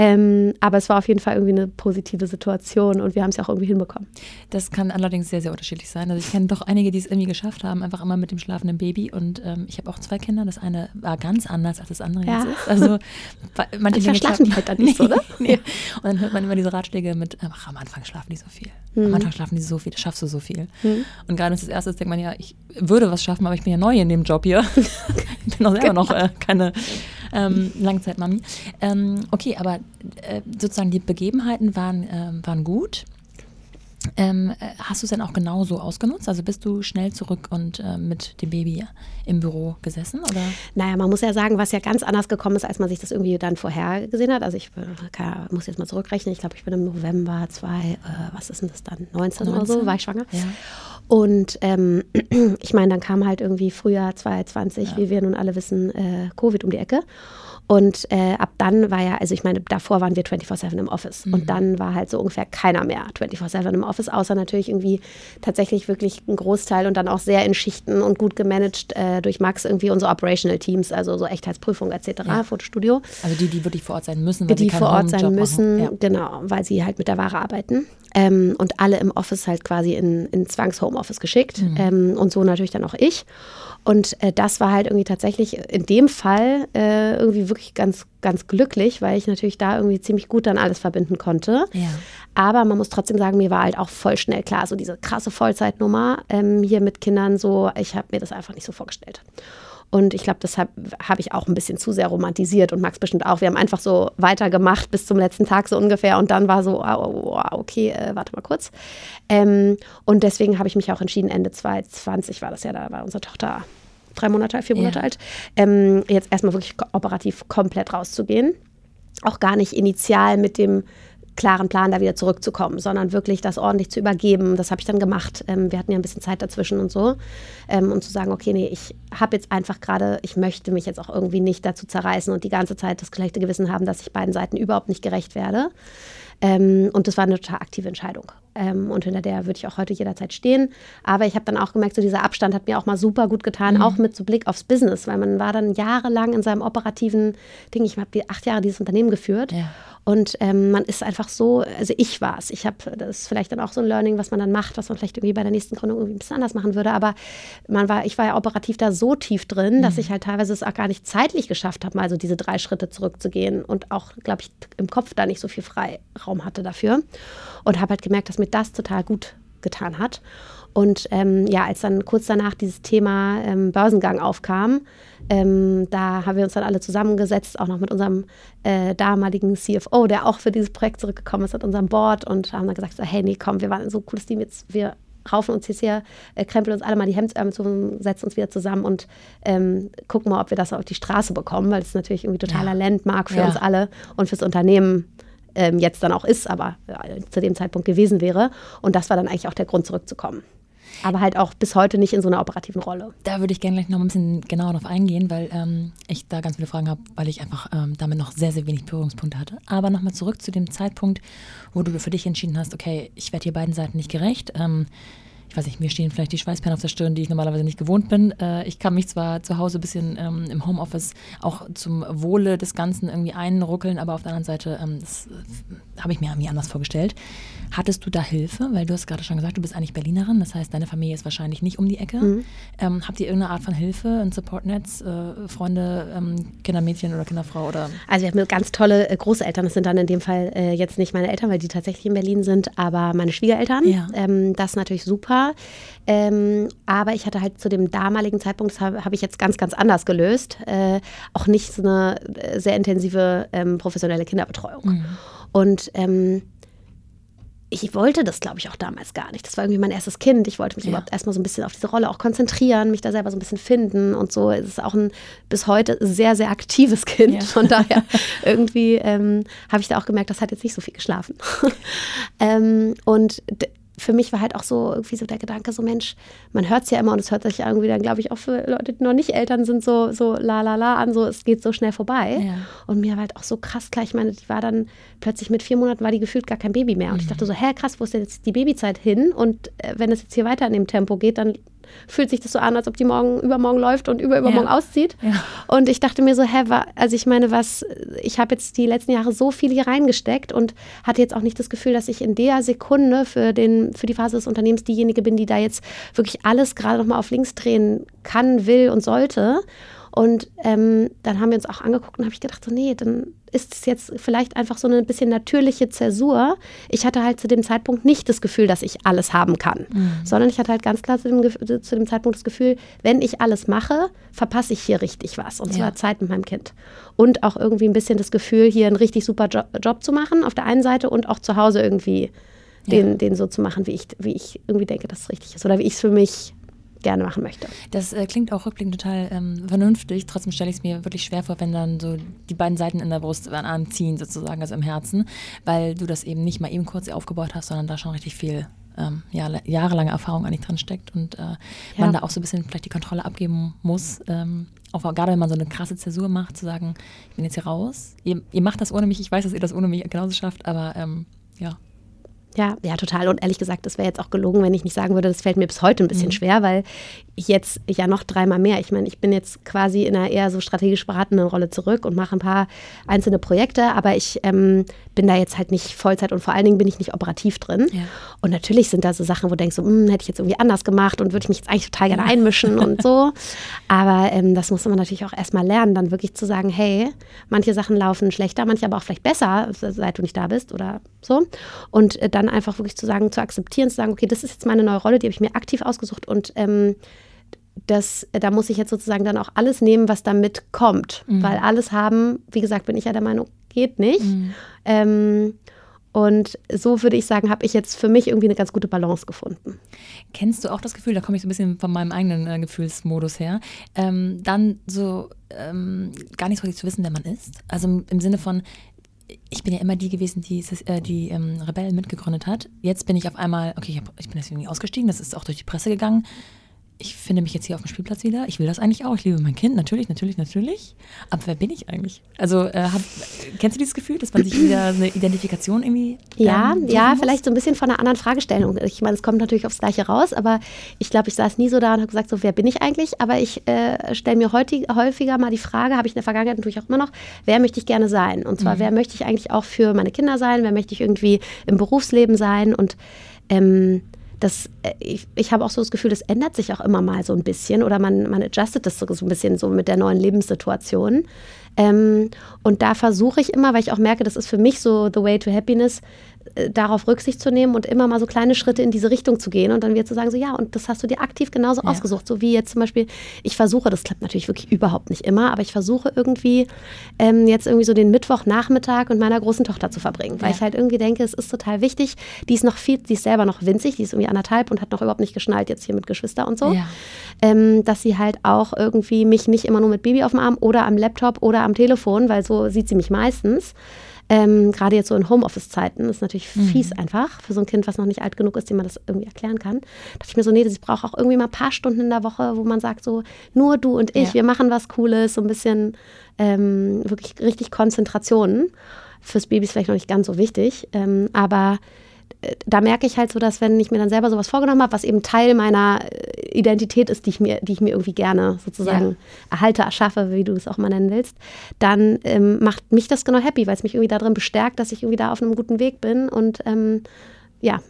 Ähm, aber es war auf jeden Fall irgendwie eine positive Situation und wir haben es ja auch irgendwie hinbekommen. Das kann allerdings sehr, sehr unterschiedlich sein. Also ich kenne doch einige, die es irgendwie geschafft haben, einfach immer mit dem schlafenden Baby. Und ähm, ich habe auch zwei Kinder. Das eine war ganz anders, als das andere ja. jetzt ist. Also manche Dinge schlafen die halt dann nicht so, ne? Nee. Und dann hört man immer diese Ratschläge mit, ach, am Anfang schlafen die so viel. Mhm. Am Anfang schlafen die so viel, schaffst du so viel. Mhm. Und gerade wenn es das erste ist, denkt man ja, ich würde was schaffen, aber ich bin ja neu in dem Job hier. ich bin auch selber genau. noch äh, keine ähm, Langzeitmami. Ähm, okay, aber äh, sozusagen die Begebenheiten waren, äh, waren gut. Ähm, äh, hast du es denn auch genauso ausgenutzt? Also bist du schnell zurück und äh, mit dem Baby im Büro gesessen? Oder? Naja, man muss ja sagen, was ja ganz anders gekommen ist, als man sich das irgendwie dann vorher gesehen hat. Also ich äh, kann, muss jetzt mal zurückrechnen. Ich glaube, ich bin im November 2, äh, was ist denn das dann? 19, 19, oder so, war ich schwanger. Ja. Und ähm, ich meine, dann kam halt irgendwie Frühjahr 2020, ja. wie wir nun alle wissen, äh, Covid um die Ecke. Und äh, ab dann war ja, also ich meine, davor waren wir 24-7 im Office. Mhm. Und dann war halt so ungefähr keiner mehr 24-7 im Office, außer natürlich irgendwie tatsächlich wirklich ein Großteil und dann auch sehr in Schichten und gut gemanagt äh, durch Max irgendwie unsere Operational Teams, also so Echtheitsprüfung etc., ja. Fotostudio. Also die, die wirklich vor Ort sein müssen, weil die, die vor Ort sein müssen, ja. genau, weil sie halt mit der Ware arbeiten. Ähm, und alle im Office halt quasi in, in Zwangs-Homeoffice geschickt. Mhm. Ähm, und so natürlich dann auch ich. Und äh, das war halt irgendwie tatsächlich in dem Fall äh, irgendwie wirklich ganz, ganz glücklich, weil ich natürlich da irgendwie ziemlich gut dann alles verbinden konnte. Ja. Aber man muss trotzdem sagen, mir war halt auch voll schnell klar, so diese krasse Vollzeitnummer ähm, hier mit Kindern, so, ich habe mir das einfach nicht so vorgestellt. Und ich glaube, das habe hab ich auch ein bisschen zu sehr romantisiert und Max bestimmt auch. Wir haben einfach so weitergemacht bis zum letzten Tag so ungefähr. Und dann war so, okay, äh, warte mal kurz. Ähm, und deswegen habe ich mich auch entschieden, Ende 2020 war das ja, da war unsere Tochter drei Monate, vier Monate ja. alt, ähm, jetzt erstmal wirklich operativ komplett rauszugehen. Auch gar nicht initial mit dem klaren Plan, da wieder zurückzukommen, sondern wirklich das ordentlich zu übergeben. Das habe ich dann gemacht. Ähm, wir hatten ja ein bisschen Zeit dazwischen und so. Ähm, und zu sagen, okay, nee, ich habe jetzt einfach gerade, ich möchte mich jetzt auch irgendwie nicht dazu zerreißen und die ganze Zeit das schlechte Gewissen haben, dass ich beiden Seiten überhaupt nicht gerecht werde. Ähm, und das war eine total aktive Entscheidung. Ähm, und hinter der würde ich auch heute jederzeit stehen. Aber ich habe dann auch gemerkt, so dieser Abstand hat mir auch mal super gut getan, mhm. auch mit so Blick aufs Business, weil man war dann jahrelang in seinem operativen Ding. Ich habe acht Jahre dieses Unternehmen geführt. Ja. Und ähm, man ist einfach so, also ich war es. Ich habe, das ist vielleicht dann auch so ein Learning, was man dann macht, was man vielleicht irgendwie bei der nächsten Gründung irgendwie ein bisschen anders machen würde. Aber man war, ich war ja operativ da so tief drin, mhm. dass ich halt teilweise es auch gar nicht zeitlich geschafft habe, mal so diese drei Schritte zurückzugehen und auch, glaube ich, im Kopf da nicht so viel Freiraum hatte dafür. Und habe halt gemerkt, dass mir das total gut getan hat. Und ähm, ja, als dann kurz danach dieses Thema ähm, Börsengang aufkam, ähm, da haben wir uns dann alle zusammengesetzt, auch noch mit unserem äh, damaligen CFO, der auch für dieses Projekt zurückgekommen ist, mit unserem Board und haben dann gesagt, so, hey, nee, komm, wir waren ein so cooles Team, jetzt wir raufen uns jetzt hier, äh, krempeln uns alle mal die Hemdsärmel zu, setzen uns wieder zusammen und ähm, gucken mal, ob wir das auf die Straße bekommen, weil es natürlich irgendwie totaler ja. Landmark für ja. uns alle und fürs Unternehmen ähm, jetzt dann auch ist, aber äh, zu dem Zeitpunkt gewesen wäre. Und das war dann eigentlich auch der Grund, zurückzukommen aber halt auch bis heute nicht in so einer operativen Rolle. Da würde ich gerne gleich noch ein bisschen genauer drauf eingehen, weil ähm, ich da ganz viele Fragen habe, weil ich einfach ähm, damit noch sehr, sehr wenig Berührungspunkte hatte. Aber nochmal zurück zu dem Zeitpunkt, wo du für dich entschieden hast, okay, ich werde hier beiden Seiten nicht gerecht. Ähm, ich weiß nicht, mir stehen vielleicht die Schweißperlen auf der Stirn, die ich normalerweise nicht gewohnt bin. Äh, ich kann mich zwar zu Hause ein bisschen ähm, im Homeoffice auch zum Wohle des Ganzen irgendwie einruckeln, aber auf der anderen Seite, ähm, das äh, habe ich mir irgendwie anders vorgestellt. Hattest du da Hilfe? Weil du hast gerade schon gesagt, du bist eigentlich Berlinerin, das heißt, deine Familie ist wahrscheinlich nicht um die Ecke. Mhm. Ähm, habt ihr irgendeine Art von Hilfe, ein Supportnetz, äh, Freunde, ähm, Kindermädchen oder Kinderfrau? Oder? Also wir haben ganz tolle äh, Großeltern. Das sind dann in dem Fall äh, jetzt nicht meine Eltern, weil die tatsächlich in Berlin sind, aber meine Schwiegereltern. Ja. Ähm, das ist natürlich super. Ähm, aber ich hatte halt zu dem damaligen Zeitpunkt, das habe hab ich jetzt ganz, ganz anders gelöst, äh, auch nicht so eine äh, sehr intensive ähm, professionelle Kinderbetreuung. Mhm. Und ähm, ich wollte das, glaube ich, auch damals gar nicht. Das war irgendwie mein erstes Kind. Ich wollte mich ja. überhaupt erstmal so ein bisschen auf diese Rolle auch konzentrieren, mich da selber so ein bisschen finden und so. Es ist auch ein bis heute sehr, sehr aktives Kind. Ja. Von daher irgendwie ähm, habe ich da auch gemerkt, das hat jetzt nicht so viel geschlafen. ähm, und für mich war halt auch so irgendwie so der Gedanke, so Mensch, man hört es ja immer und es hört sich irgendwie dann, glaube ich, auch für Leute, die noch nicht Eltern sind, so, so la la la an, so es geht so schnell vorbei. Ja. Und mir war halt auch so krass klar, ich meine, die war dann plötzlich mit vier Monaten war die gefühlt gar kein Baby mehr. Und mhm. ich dachte so, hä, krass, wo ist denn jetzt die Babyzeit hin? Und äh, wenn es jetzt hier weiter in dem Tempo geht, dann fühlt sich das so an, als ob die morgen übermorgen läuft und über übermorgen ja. auszieht. Ja. Und ich dachte mir so, hä, also ich meine, was, ich habe jetzt die letzten Jahre so viel hier reingesteckt und hatte jetzt auch nicht das Gefühl, dass ich in der Sekunde für, den, für die Phase des Unternehmens diejenige bin, die da jetzt wirklich alles gerade nochmal auf links drehen kann, will und sollte. Und ähm, dann haben wir uns auch angeguckt und habe ich gedacht, so, nee, dann ist es jetzt vielleicht einfach so eine bisschen natürliche Zäsur. Ich hatte halt zu dem Zeitpunkt nicht das Gefühl, dass ich alles haben kann, mhm. sondern ich hatte halt ganz klar zu dem, zu dem, Zeitpunkt das Gefühl, wenn ich alles mache, verpasse ich hier richtig was. Und zwar ja. Zeit mit meinem Kind. Und auch irgendwie ein bisschen das Gefühl, hier einen richtig super Job, Job zu machen auf der einen Seite und auch zu Hause irgendwie den, ja. den so zu machen, wie ich, wie ich irgendwie denke, dass es richtig ist oder wie ich es für mich gerne machen möchte. Das äh, klingt auch rückblickend total ähm, vernünftig. Trotzdem stelle ich es mir wirklich schwer vor, wenn dann so die beiden Seiten in der Brust anziehen, sozusagen, also im Herzen, weil du das eben nicht mal eben kurz aufgebaut hast, sondern da schon richtig viel ähm, ja, jahrelange Erfahrung eigentlich drin steckt und äh, ja. man da auch so ein bisschen vielleicht die Kontrolle abgeben muss. Ähm, auch gerade wenn man so eine krasse Zäsur macht, zu sagen, ich bin jetzt hier raus. Ihr, ihr macht das ohne mich, ich weiß, dass ihr das ohne mich genauso schafft, aber ähm, ja, ja, ja, total. Und ehrlich gesagt, das wäre jetzt auch gelogen, wenn ich nicht sagen würde, das fällt mir bis heute ein bisschen mhm. schwer, weil ich jetzt ja noch dreimal mehr. Ich meine, ich bin jetzt quasi in einer eher so strategisch beratenden Rolle zurück und mache ein paar einzelne Projekte, aber ich ähm, bin da jetzt halt nicht Vollzeit und vor allen Dingen bin ich nicht operativ drin. Ja. Und natürlich sind da so Sachen, wo du denkst, so, hm, hätte ich jetzt irgendwie anders gemacht und würde ich mich jetzt eigentlich total gerne einmischen und so. Aber ähm, das muss man natürlich auch erstmal lernen, dann wirklich zu sagen, hey, manche Sachen laufen schlechter, manche aber auch vielleicht besser, seit du nicht da bist oder so. Und äh, dann einfach wirklich zu sagen, zu akzeptieren, zu sagen, okay, das ist jetzt meine neue Rolle, die habe ich mir aktiv ausgesucht und ähm, das, da muss ich jetzt sozusagen dann auch alles nehmen, was damit kommt. Mhm. Weil alles haben, wie gesagt, bin ich ja der Meinung, geht nicht. Mhm. Ähm, und so würde ich sagen, habe ich jetzt für mich irgendwie eine ganz gute Balance gefunden. Kennst du auch das Gefühl, da komme ich so ein bisschen von meinem eigenen äh, Gefühlsmodus her, ähm, dann so ähm, gar nicht so richtig zu wissen, wer man ist? Also im, im Sinne von, ich bin ja immer die gewesen, die äh, die ähm, Rebellen mitgegründet hat. Jetzt bin ich auf einmal, okay, ich, hab, ich bin jetzt irgendwie ausgestiegen, das ist auch durch die Presse gegangen ich finde mich jetzt hier auf dem Spielplatz wieder. Ich will das eigentlich auch. Ich liebe mein Kind, natürlich, natürlich, natürlich. Aber wer bin ich eigentlich? Also, äh, hab, kennst du dieses Gefühl, dass man sich wieder eine Identifikation irgendwie. Ja, ja, muss? vielleicht so ein bisschen von einer anderen Fragestellung. Ich meine, es kommt natürlich aufs Gleiche raus, aber ich glaube, ich saß nie so da und habe gesagt, so, wer bin ich eigentlich? Aber ich äh, stelle mir heutig, häufiger mal die Frage, habe ich in der Vergangenheit natürlich auch immer noch, wer möchte ich gerne sein? Und zwar, mhm. wer möchte ich eigentlich auch für meine Kinder sein? Wer möchte ich irgendwie im Berufsleben sein? Und ähm, das, äh, ich, ich habe auch so das Gefühl, das ändert sich auch immer mal so ein bisschen oder man, man adjustet das so, so ein bisschen so mit der neuen Lebenssituation. Ähm, und da versuche ich immer, weil ich auch merke, das ist für mich so the way to happiness, darauf Rücksicht zu nehmen und immer mal so kleine Schritte in diese Richtung zu gehen und dann wieder zu sagen, so ja, und das hast du dir aktiv genauso ja. ausgesucht. So wie jetzt zum Beispiel, ich versuche, das klappt natürlich wirklich überhaupt nicht immer, aber ich versuche irgendwie ähm, jetzt irgendwie so den Mittwochnachmittag mit meiner großen Tochter zu verbringen, weil ja. ich halt irgendwie denke, es ist total wichtig. Die ist noch viel, die ist selber noch winzig, die ist irgendwie anderthalb und hat noch überhaupt nicht geschnallt jetzt hier mit Geschwister und so. Ja. Ähm, dass sie halt auch irgendwie mich nicht immer nur mit Baby auf dem Arm oder am Laptop oder am Telefon, weil so sieht sie mich meistens, ähm, Gerade jetzt so in Homeoffice-Zeiten ist natürlich mhm. fies einfach für so ein Kind, was noch nicht alt genug ist, dem man das irgendwie erklären kann. Da dachte ich mir so, nee, ich brauche auch irgendwie mal ein paar Stunden in der Woche, wo man sagt, so nur du und ich, ja. wir machen was Cooles, so ein bisschen ähm, wirklich richtig Konzentration. Fürs Baby ist vielleicht noch nicht ganz so wichtig, ähm, aber da merke ich halt so, dass wenn ich mir dann selber sowas vorgenommen habe, was eben Teil meiner äh, Identität ist, die ich mir, die ich mir irgendwie gerne sozusagen ja. erhalte, erschaffe, wie du es auch mal nennen willst, dann ähm, macht mich das genau happy, weil es mich irgendwie darin bestärkt, dass ich irgendwie da auf einem guten Weg bin und ähm, ja,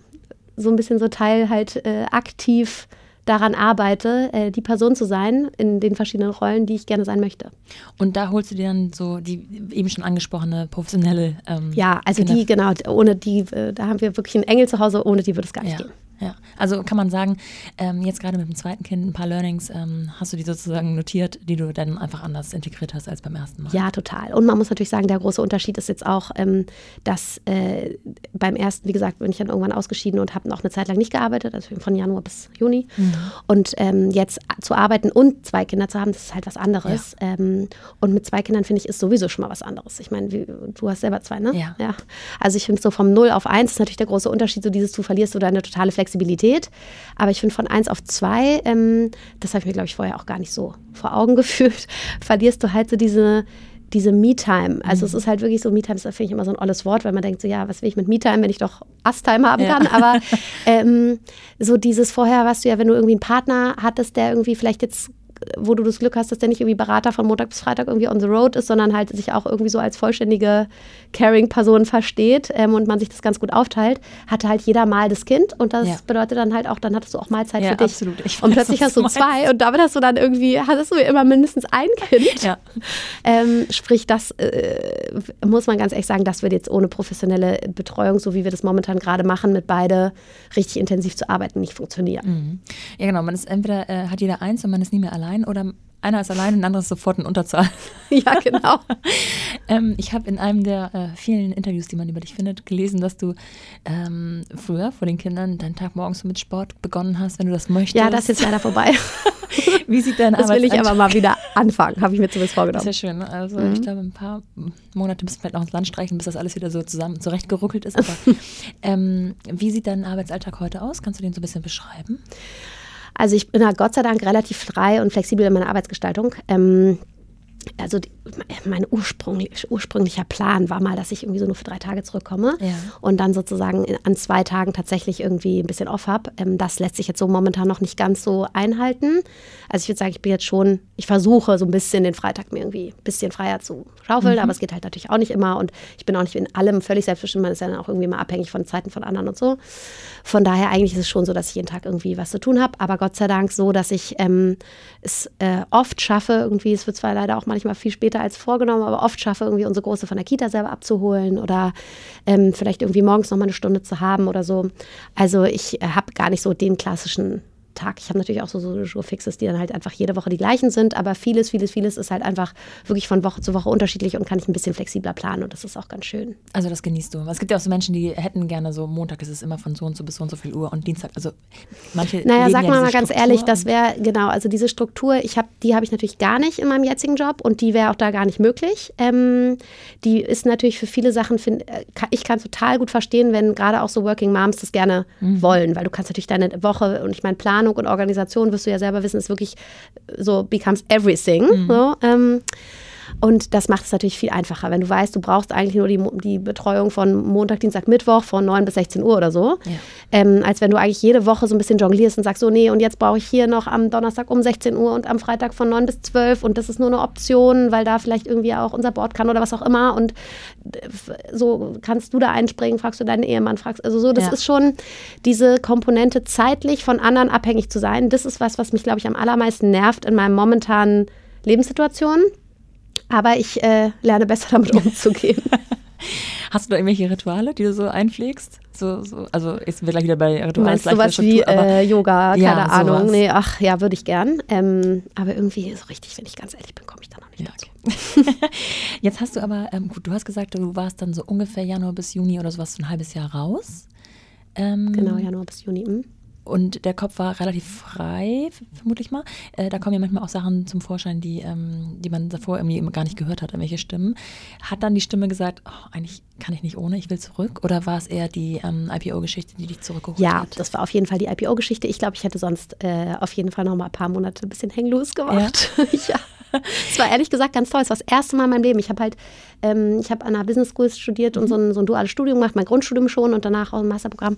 so ein bisschen so Teil halt äh, aktiv daran arbeite, äh, die Person zu sein in den verschiedenen Rollen, die ich gerne sein möchte. Und da holst du dir dann so die eben schon angesprochene professionelle. Ähm, ja, also die, genau, ohne die, äh, da haben wir wirklich einen Engel zu Hause, ohne die würde es gar nicht ja. gehen. Ja, also kann man sagen, ähm, jetzt gerade mit dem zweiten Kind ein paar Learnings ähm, hast du die sozusagen notiert, die du dann einfach anders integriert hast als beim ersten Mal. Ja, total. Und man muss natürlich sagen, der große Unterschied ist jetzt auch, ähm, dass äh, beim ersten, wie gesagt, bin ich dann irgendwann ausgeschieden und habe noch eine Zeit lang nicht gearbeitet, also von Januar bis Juni. Mhm. Und ähm, jetzt zu arbeiten und zwei Kinder zu haben, das ist halt was anderes. Ja. Ähm, und mit zwei Kindern finde ich, ist sowieso schon mal was anderes. Ich meine, du hast selber zwei, ne? Ja. ja. Also ich finde so vom Null auf eins ist natürlich der große Unterschied, so dieses, du verlierst so deine totale Flexibilität Flexibilität. Aber ich finde von 1 auf 2, ähm, das habe ich mir, glaube ich, vorher auch gar nicht so vor Augen geführt, verlierst du halt so diese, diese Me-Time. Also mhm. es ist halt wirklich so, Me-Time ist, finde ich immer so ein olles Wort, weil man denkt so, ja, was will ich mit Me-Time, wenn ich doch Us-Time haben ja. kann. Aber ähm, so dieses vorher, was du ja, wenn du irgendwie einen Partner hattest, der irgendwie vielleicht jetzt wo du das Glück hast, dass der nicht irgendwie Berater von Montag bis Freitag irgendwie on the road ist, sondern halt sich auch irgendwie so als vollständige Caring-Person versteht ähm, und man sich das ganz gut aufteilt, hatte halt jeder mal das Kind und das ja. bedeutet dann halt auch, dann hattest du auch Mahlzeit ja, für dich. Absolut. Ich und plötzlich hast du zwei und damit hast du dann irgendwie, hattest du immer mindestens ein Kind. Ja. Ähm, sprich, das äh, muss man ganz ehrlich sagen, das wird jetzt ohne professionelle Betreuung, so wie wir das momentan gerade machen, mit beide richtig intensiv zu arbeiten, nicht funktionieren. Mhm. Ja, genau. Man ist entweder äh, hat jeder eins und man ist nie mehr allein allein oder einer ist allein und der andere ist sofort in Unterzahl. ja, genau. Ähm, ich habe in einem der äh, vielen Interviews, die man über dich findet, gelesen, dass du ähm, früher vor den Kindern deinen Tag morgens mit Sport begonnen hast, wenn du das möchtest. Ja, das ist jetzt leider vorbei. Wie sieht dein Das will ich aber mal wieder anfangen, habe ich mir zumindest vorgenommen. ja schön. Also Mhm. ich glaube, ein paar Monate müssen wir vielleicht noch ins Land streichen, bis das alles wieder so zusammen zurechtgeruckelt ist. Aber ähm, wie sieht dein Arbeitsalltag heute aus? Kannst du den so ein bisschen beschreiben? Also ich bin da Gott sei Dank relativ frei und flexibel in meiner Arbeitsgestaltung. Ähm, also mein ursprünglich, ursprünglicher Plan war mal, dass ich irgendwie so nur für drei Tage zurückkomme Ja. und dann sozusagen an zwei Tagen tatsächlich irgendwie ein bisschen off habe. Ähm, das lässt sich jetzt so momentan noch nicht ganz so einhalten. Also ich würde sagen, ich bin jetzt schon, ich versuche so ein bisschen den Freitag mir irgendwie ein bisschen freier zu schaufeln, aber es geht halt natürlich auch nicht immer und ich bin auch nicht in allem völlig selbstbestimmt. Man ist ja dann auch irgendwie mal abhängig von Zeiten von anderen und so. Von daher eigentlich ist es schon so, dass ich jeden Tag irgendwie was zu tun habe, aber Gott sei Dank so, dass ich ähm, es äh, oft schaffe, irgendwie, es wird zwar leider auch manchmal viel später als vorgenommen, aber oft schaffe, irgendwie unsere Große von der Kita selber abzuholen oder ähm, vielleicht irgendwie morgens noch mal eine Stunde zu haben oder so. Also ich äh, habe gar nicht so den klassischen Tag. Ich habe natürlich auch so, so, so Fixes, die dann halt einfach jede Woche die gleichen sind, aber vieles, vieles, vieles ist halt einfach wirklich von Woche zu Woche unterschiedlich und kann ich ein bisschen flexibler planen und das ist auch ganz schön. Also das genießt du. Es gibt ja auch so Menschen, die hätten gerne so, Montag ist es immer von so und so bis so und so viel Uhr und Dienstag, also manche Naja, sag ja mal, mal ganz Struktur ehrlich, das wäre, genau, also diese Struktur, ich hab, die habe ich natürlich gar nicht in meinem jetzigen Job und die wäre auch da gar nicht möglich. Ähm, die ist natürlich für viele Sachen, find, äh, ich kann es total gut verstehen, wenn gerade auch so Working Moms das gerne Mhm. wollen, weil du kannst natürlich deine Woche und ich meine, Planung und Organisation, wirst du ja selber wissen, ist wirklich so becomes everything. Mhm. So, ähm, und das macht es natürlich viel einfacher, wenn du weißt, du brauchst eigentlich nur die, die Betreuung von Montag, Dienstag, Mittwoch von 9 bis 16 Uhr oder so. Ja. Ähm, als wenn du eigentlich jede Woche so ein bisschen jonglierst und sagst, so, nee, und jetzt brauche ich hier noch am Donnerstag um 16 Uhr und am Freitag von 9 bis 12 und das ist nur eine Option, weil da vielleicht irgendwie auch unser Board kann oder was auch immer. Und äh, so kannst du da einspringen, fragst du deinen Ehemann, fragst, also so, das Ja. ist schon diese Komponente zeitlich von anderen abhängig zu sein. Das ist was, was mich, glaube ich, am allermeisten nervt in meinem momentanen Lebenssituation. Aber ich äh, lerne besser damit umzugehen. Hast du da irgendwelche Rituale, die du so einpflegst? So, so, also jetzt sind wir gleich wieder bei Ritualen. meinst sowas wie äh, Yoga, keine Ja, Ahnung. sowas. Nee, ach ja, würde ich gern. Ähm, aber irgendwie so richtig, wenn ich ganz ehrlich bin, komme ich da noch nicht Ja, okay. Jetzt hast du aber, ähm, gut, du hast gesagt, du warst dann so ungefähr Januar bis Juni oder sowas, so ein halbes Jahr raus. Ähm, Genau, Januar bis Juni. hm. Und der Kopf war relativ frei, f- vermute ich mal. Äh, da kommen ja manchmal auch Sachen zum Vorschein, die, ähm, die man davor irgendwie gar nicht gehört hat, irgendwelche Stimmen. Hat dann die Stimme gesagt, oh, eigentlich kann ich nicht ohne, ich will zurück? Oder war es eher die ähm, IPO-Geschichte, die dich zurückgeholt Ja, hat? das war auf jeden Fall die IPO-Geschichte. Ich glaube, ich hätte sonst äh, auf jeden Fall noch mal ein paar Monate ein bisschen hang loose gemacht. Ja. Es war ehrlich gesagt ganz toll. Es war das erste Mal in meinem Leben. Ich habe halt, ähm, ich habe an einer Business School studiert und so ein, so ein duales Studium gemacht, mein Grundstudium schon und danach auch ein Masterprogramm.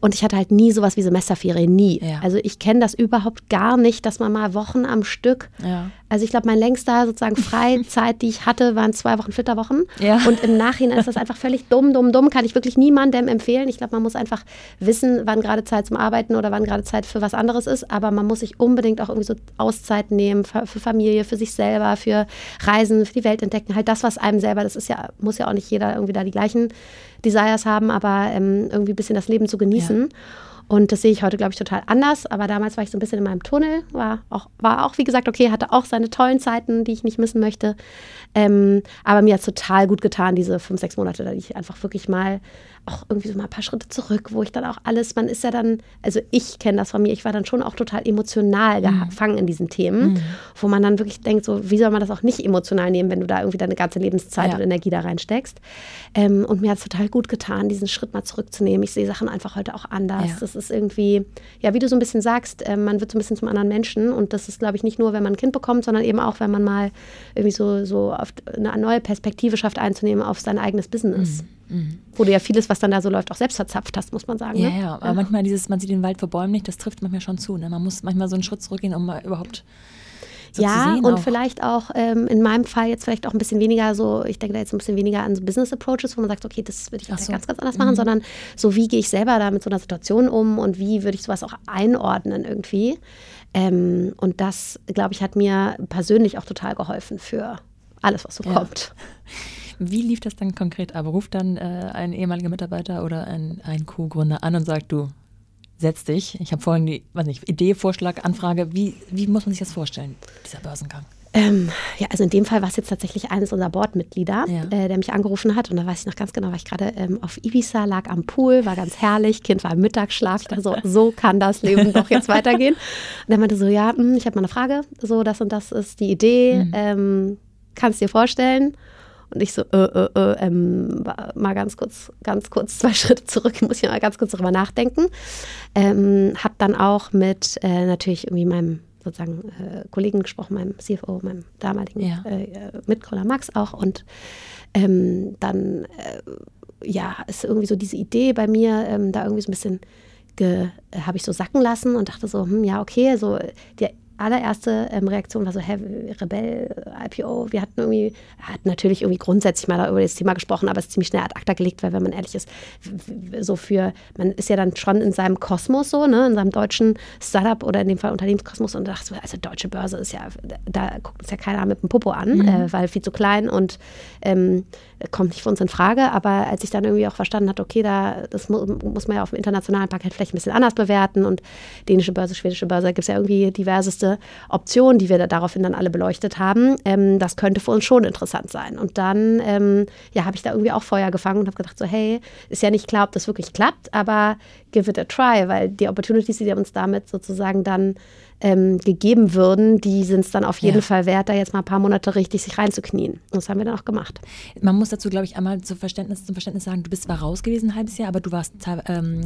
Und ich hatte halt nie sowas wie Semesterferien, nie. Ja. Also ich kenne das überhaupt gar nicht, dass man mal Wochen am Stück Ja. Also ich glaube, mein längster sozusagen Freizeit, die ich hatte, waren zwei Wochen Flitterwochen. Ja. Und im Nachhinein ist das einfach völlig dumm, dumm, dumm. Kann ich wirklich niemandem empfehlen. Ich glaube, man muss einfach wissen, wann gerade Zeit zum Arbeiten oder wann gerade Zeit für was anderes ist. Aber man muss sich unbedingt auch irgendwie so Auszeiten nehmen für, Familie, für sich selber, für Reisen, für die Welt entdecken. Halt das, was einem selber, das ist ja, muss ja auch nicht jeder irgendwie da die gleichen Desires haben, aber ähm, irgendwie ein bisschen das Leben zu genießen. Und das sehe ich heute, glaube ich, total anders. Aber damals war ich so ein bisschen in meinem Tunnel. War auch, war auch wie gesagt, okay, hatte auch seine tollen Zeiten, die ich nicht missen möchte. Ähm, aber mir hat es total gut getan, diese fünf, sechs Monate, da ich einfach wirklich mal auch irgendwie so mal ein paar Schritte zurück, wo ich dann auch alles, man ist ja dann, also ich kenne das von mir, ich war dann schon auch total emotional gefangen in diesen Themen, wo man dann wirklich denkt, so, wie soll man das auch nicht emotional nehmen, wenn du da irgendwie deine ganze Lebenszeit Ja. und Energie da reinsteckst. Ähm, und mir hat es total gut getan, diesen Schritt mal zurückzunehmen. Ich sehe Sachen einfach heute auch anders. Ja. Ist irgendwie, ja, wie du so ein bisschen sagst, äh, man wird so ein bisschen zum anderen Menschen. Und das ist, glaube ich, nicht nur, wenn man ein Kind bekommt, sondern eben auch, wenn man mal irgendwie so, so auf eine neue Perspektive schafft einzunehmen auf sein eigenes Business. Wo du ja vieles, was dann da so läuft, auch selbst verzapft hast, muss man sagen. Ja, ne? ja, aber manchmal dieses, man sieht den Wald vor Bäumen nicht, das trifft manchmal schon zu. Ne? Man muss manchmal so einen Schritt zurückgehen, um mal überhaupt so ja, und auch. vielleicht auch ähm, in meinem Fall jetzt vielleicht auch ein bisschen weniger so, ich denke da jetzt ein bisschen weniger an so Business Approaches, wo man sagt, okay, das würde ich jetzt so. ganz, ganz anders machen, sondern so, wie gehe ich selber da mit so einer Situation um und wie würde ich sowas auch einordnen irgendwie. Ähm, und das, glaube ich, hat mir persönlich auch total geholfen für alles, was so Ja. kommt. Wie lief das dann konkret ab? Ruft dann äh, ein ehemaliger Mitarbeiter oder ein, ein Co-Gründer an und sagt, du, setz dich. Ich habe vorhin die, weiß nicht, Idee, Vorschlag, Anfrage. Wie, wie muss man sich das vorstellen, dieser Börsengang? Ähm, ja, also in dem Fall war es jetzt tatsächlich eines unserer Boardmitglieder, ja. äh, der mich angerufen hat. Und da weiß ich noch ganz genau, war ich gerade ähm, auf Ibiza, lag am Pool, war ganz herrlich, Kind war im Mittagsschlaf. Ich dachte so, so kann das Leben doch jetzt weitergehen. Und er meinte so, ja, mh, hm, ich habe mal eine Frage, so das und das ist die Idee, mhm. ähm, kannst dir vorstellen? Und ich so, äh, äh, äh, ähm, mal ganz kurz, ganz kurz zwei Schritte zurück, muss ich mal ganz kurz darüber nachdenken. Ähm, hab dann auch mit äh, natürlich irgendwie meinem sozusagen äh, Kollegen gesprochen, meinem CFO, meinem damaligen ja. äh, Mitgründer Max auch. Und ähm, dann, äh, ja, ist irgendwie so diese Idee bei mir, ähm, da irgendwie so ein bisschen habe ich so sacken lassen und dachte so, hm, ja, okay, so der allererste ähm, Reaktion war so, hä, Rebell, IPO, wir hatten irgendwie, hat natürlich irgendwie grundsätzlich mal über das Thema gesprochen, aber es ist ziemlich schnell ad acta gelegt, weil wenn man ehrlich ist, so für, man ist ja dann schon in seinem Kosmos so, ne, in seinem deutschen Startup oder in dem Fall Unternehmenskosmos und dachte so, also deutsche Börse ist ja, da guckt uns ja keiner mit dem Popo an, mhm. äh, weil viel zu klein und ähm, kommt nicht für uns in Frage, aber als ich dann irgendwie auch verstanden habe, okay, da, das mu muss man ja auf dem internationalen Parkett vielleicht ein bisschen anders bewerten und dänische Börse, schwedische Börse, gibt es ja irgendwie diverseste Optionen, die wir da daraufhin dann alle beleuchtet haben. Ähm, das könnte für uns schon interessant sein. Und dann ähm, ja, habe ich da irgendwie auch Feuer gefangen und habe gedacht, so, hey, ist ja nicht klar, ob das wirklich klappt, aber give it a try, weil die Opportunities, die uns damit sozusagen dann ähm, gegeben würden, die sind es dann auf jeden ja. Fall wert, da jetzt mal ein paar Monate richtig sich reinzuknien. Und das haben wir dann auch gemacht. Man muss dazu, glaube ich, einmal zum Verständnis, zum Verständnis sagen, du bist zwar raus gewesen ein halbes Jahr, aber du warst ähm,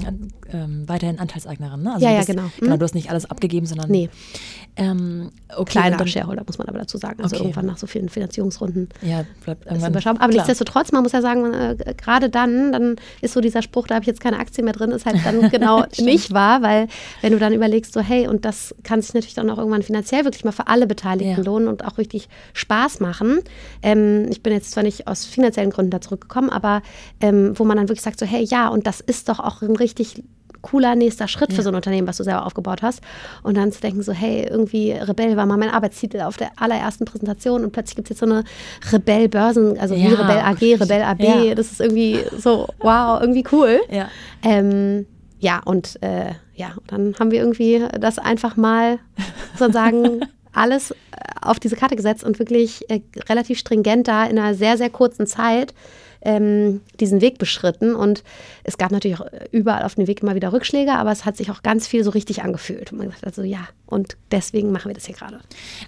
ähm, weiterhin Anteilseignerin, ne? Also ja, bist, ja, genau. Genau, du hast nicht alles abgegeben, sondern. Nee. Ähm, okay, Kleiner Shareholder, muss man aber dazu sagen. Also okay. irgendwann nach so vielen Finanzierungsrunden. Ja, bleibt irgendwann. Aber klar. nichtsdestotrotz, man muss ja sagen, äh, gerade dann, dann ist so dieser Spruch, da habe ich jetzt keine Aktie mehr drin, ist halt dann genau nicht wahr, weil wenn du dann überlegst, so, hey, und das kann sich natürlich dann auch irgendwann finanziell wirklich mal für alle Beteiligten ja. lohnen und auch richtig Spaß machen. Ähm, ich bin jetzt zwar nicht aus finanziellen Gründen da zurückgekommen, aber ähm, wo man dann wirklich sagt, so, hey, ja, und das ist doch auch ein richtig cooler nächster Schritt ja. für so ein Unternehmen, was du selber aufgebaut hast. Und dann zu denken, so, hey, irgendwie Rebell war mal mein Arbeitstitel auf der allerersten Präsentation und plötzlich gibt es jetzt so eine Rebell-Börsen, also ja, wie Rebell AG, Rebell AB. Ja. Das ist irgendwie so, wow, irgendwie cool. Ja, ähm, ja und äh, ja, dann haben wir irgendwie das einfach mal sozusagen alles äh, auf diese Karte gesetzt und wirklich äh, relativ stringent da in einer sehr, sehr kurzen Zeit ähm, diesen Weg beschritten. Und es gab natürlich auch überall auf dem Weg immer wieder Rückschläge, aber es hat sich auch ganz viel so richtig angefühlt. Und man gesagt hat so, ja, und deswegen machen wir das hier gerade.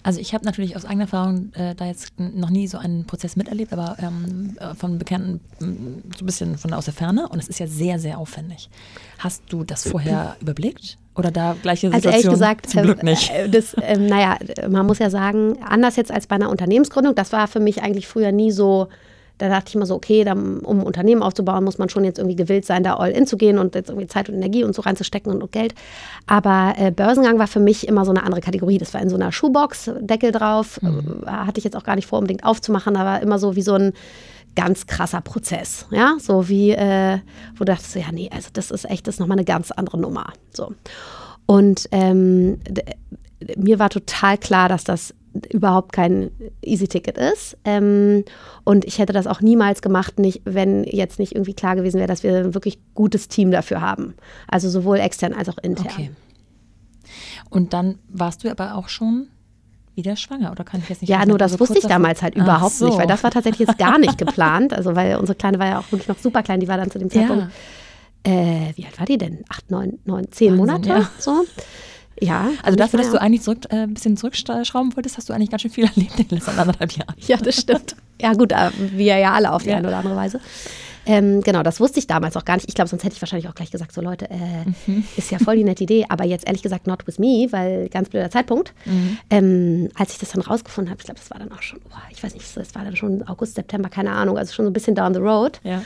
Also ich habe natürlich aus eigener Erfahrung äh, da jetzt noch nie so einen Prozess miterlebt, aber ähm, äh, von Bekannten so ein bisschen von aus der Ferne. Und es ist ja sehr, sehr aufwendig. Hast du das vorher überblickt? Oder da gleiche Situation? Also ehrlich gesagt, zum Glück nicht. Äh, das, äh, naja, man muss ja sagen, anders jetzt als bei einer Unternehmensgründung, das war für mich eigentlich früher nie so da dachte ich immer so, okay, dann, um ein Unternehmen aufzubauen, muss man schon jetzt irgendwie gewillt sein, da all in zu gehen und jetzt irgendwie Zeit und Energie und so reinzustecken und, und Geld. Aber äh, Börsengang war für mich immer so eine andere Kategorie. Das war in so einer Schuhbox, Deckel drauf. Mhm. Äh, hatte ich jetzt auch gar nicht vor, unbedingt aufzumachen, aber immer so wie so ein ganz krasser Prozess. Ja, so wie, äh, wo du dachtest, ja, nee, also das ist echt, das ist nochmal eine ganz andere Nummer. So. Und ähm, mir war total klar, dass das überhaupt kein Easy-Ticket ist. Ähm, und ich hätte das auch niemals gemacht, nicht, wenn jetzt nicht irgendwie klar gewesen wäre, dass wir ein wirklich gutes Team dafür haben. Also sowohl extern als auch intern. Okay. Und dann warst du aber auch schon wieder schwanger, oder kann ich jetzt nicht? Ja, nur das also wusste ich damals halt überhaupt so. nicht, weil das war tatsächlich jetzt gar nicht geplant. Also weil unsere Kleine war ja auch wirklich noch super klein, die war dann zu dem Zeitpunkt, ja. äh, wie alt war die denn? Acht, neun, neun, zehn Wahnsinn, Monate ja. so. Ja. Also dafür, dass du eigentlich zurück, äh, ein bisschen zurückschrauben wolltest, hast du eigentlich ganz schön viel erlebt in den letzten anderthalb Jahren. Ja, das stimmt. Ja gut, wir ja alle auf die ja. eine oder andere Weise. Ähm, genau, das wusste ich damals auch gar nicht. Ich glaube, sonst hätte ich wahrscheinlich auch gleich gesagt, so Leute, äh, mhm. ist ja voll die nette Idee, aber jetzt ehrlich gesagt not with me, weil ganz blöder Zeitpunkt. Mhm. Ähm, als ich das dann rausgefunden habe, ich glaube, das war dann auch schon, oh, ich weiß nicht, das war dann schon August, September, keine Ahnung, also schon so ein bisschen down the road. Ja.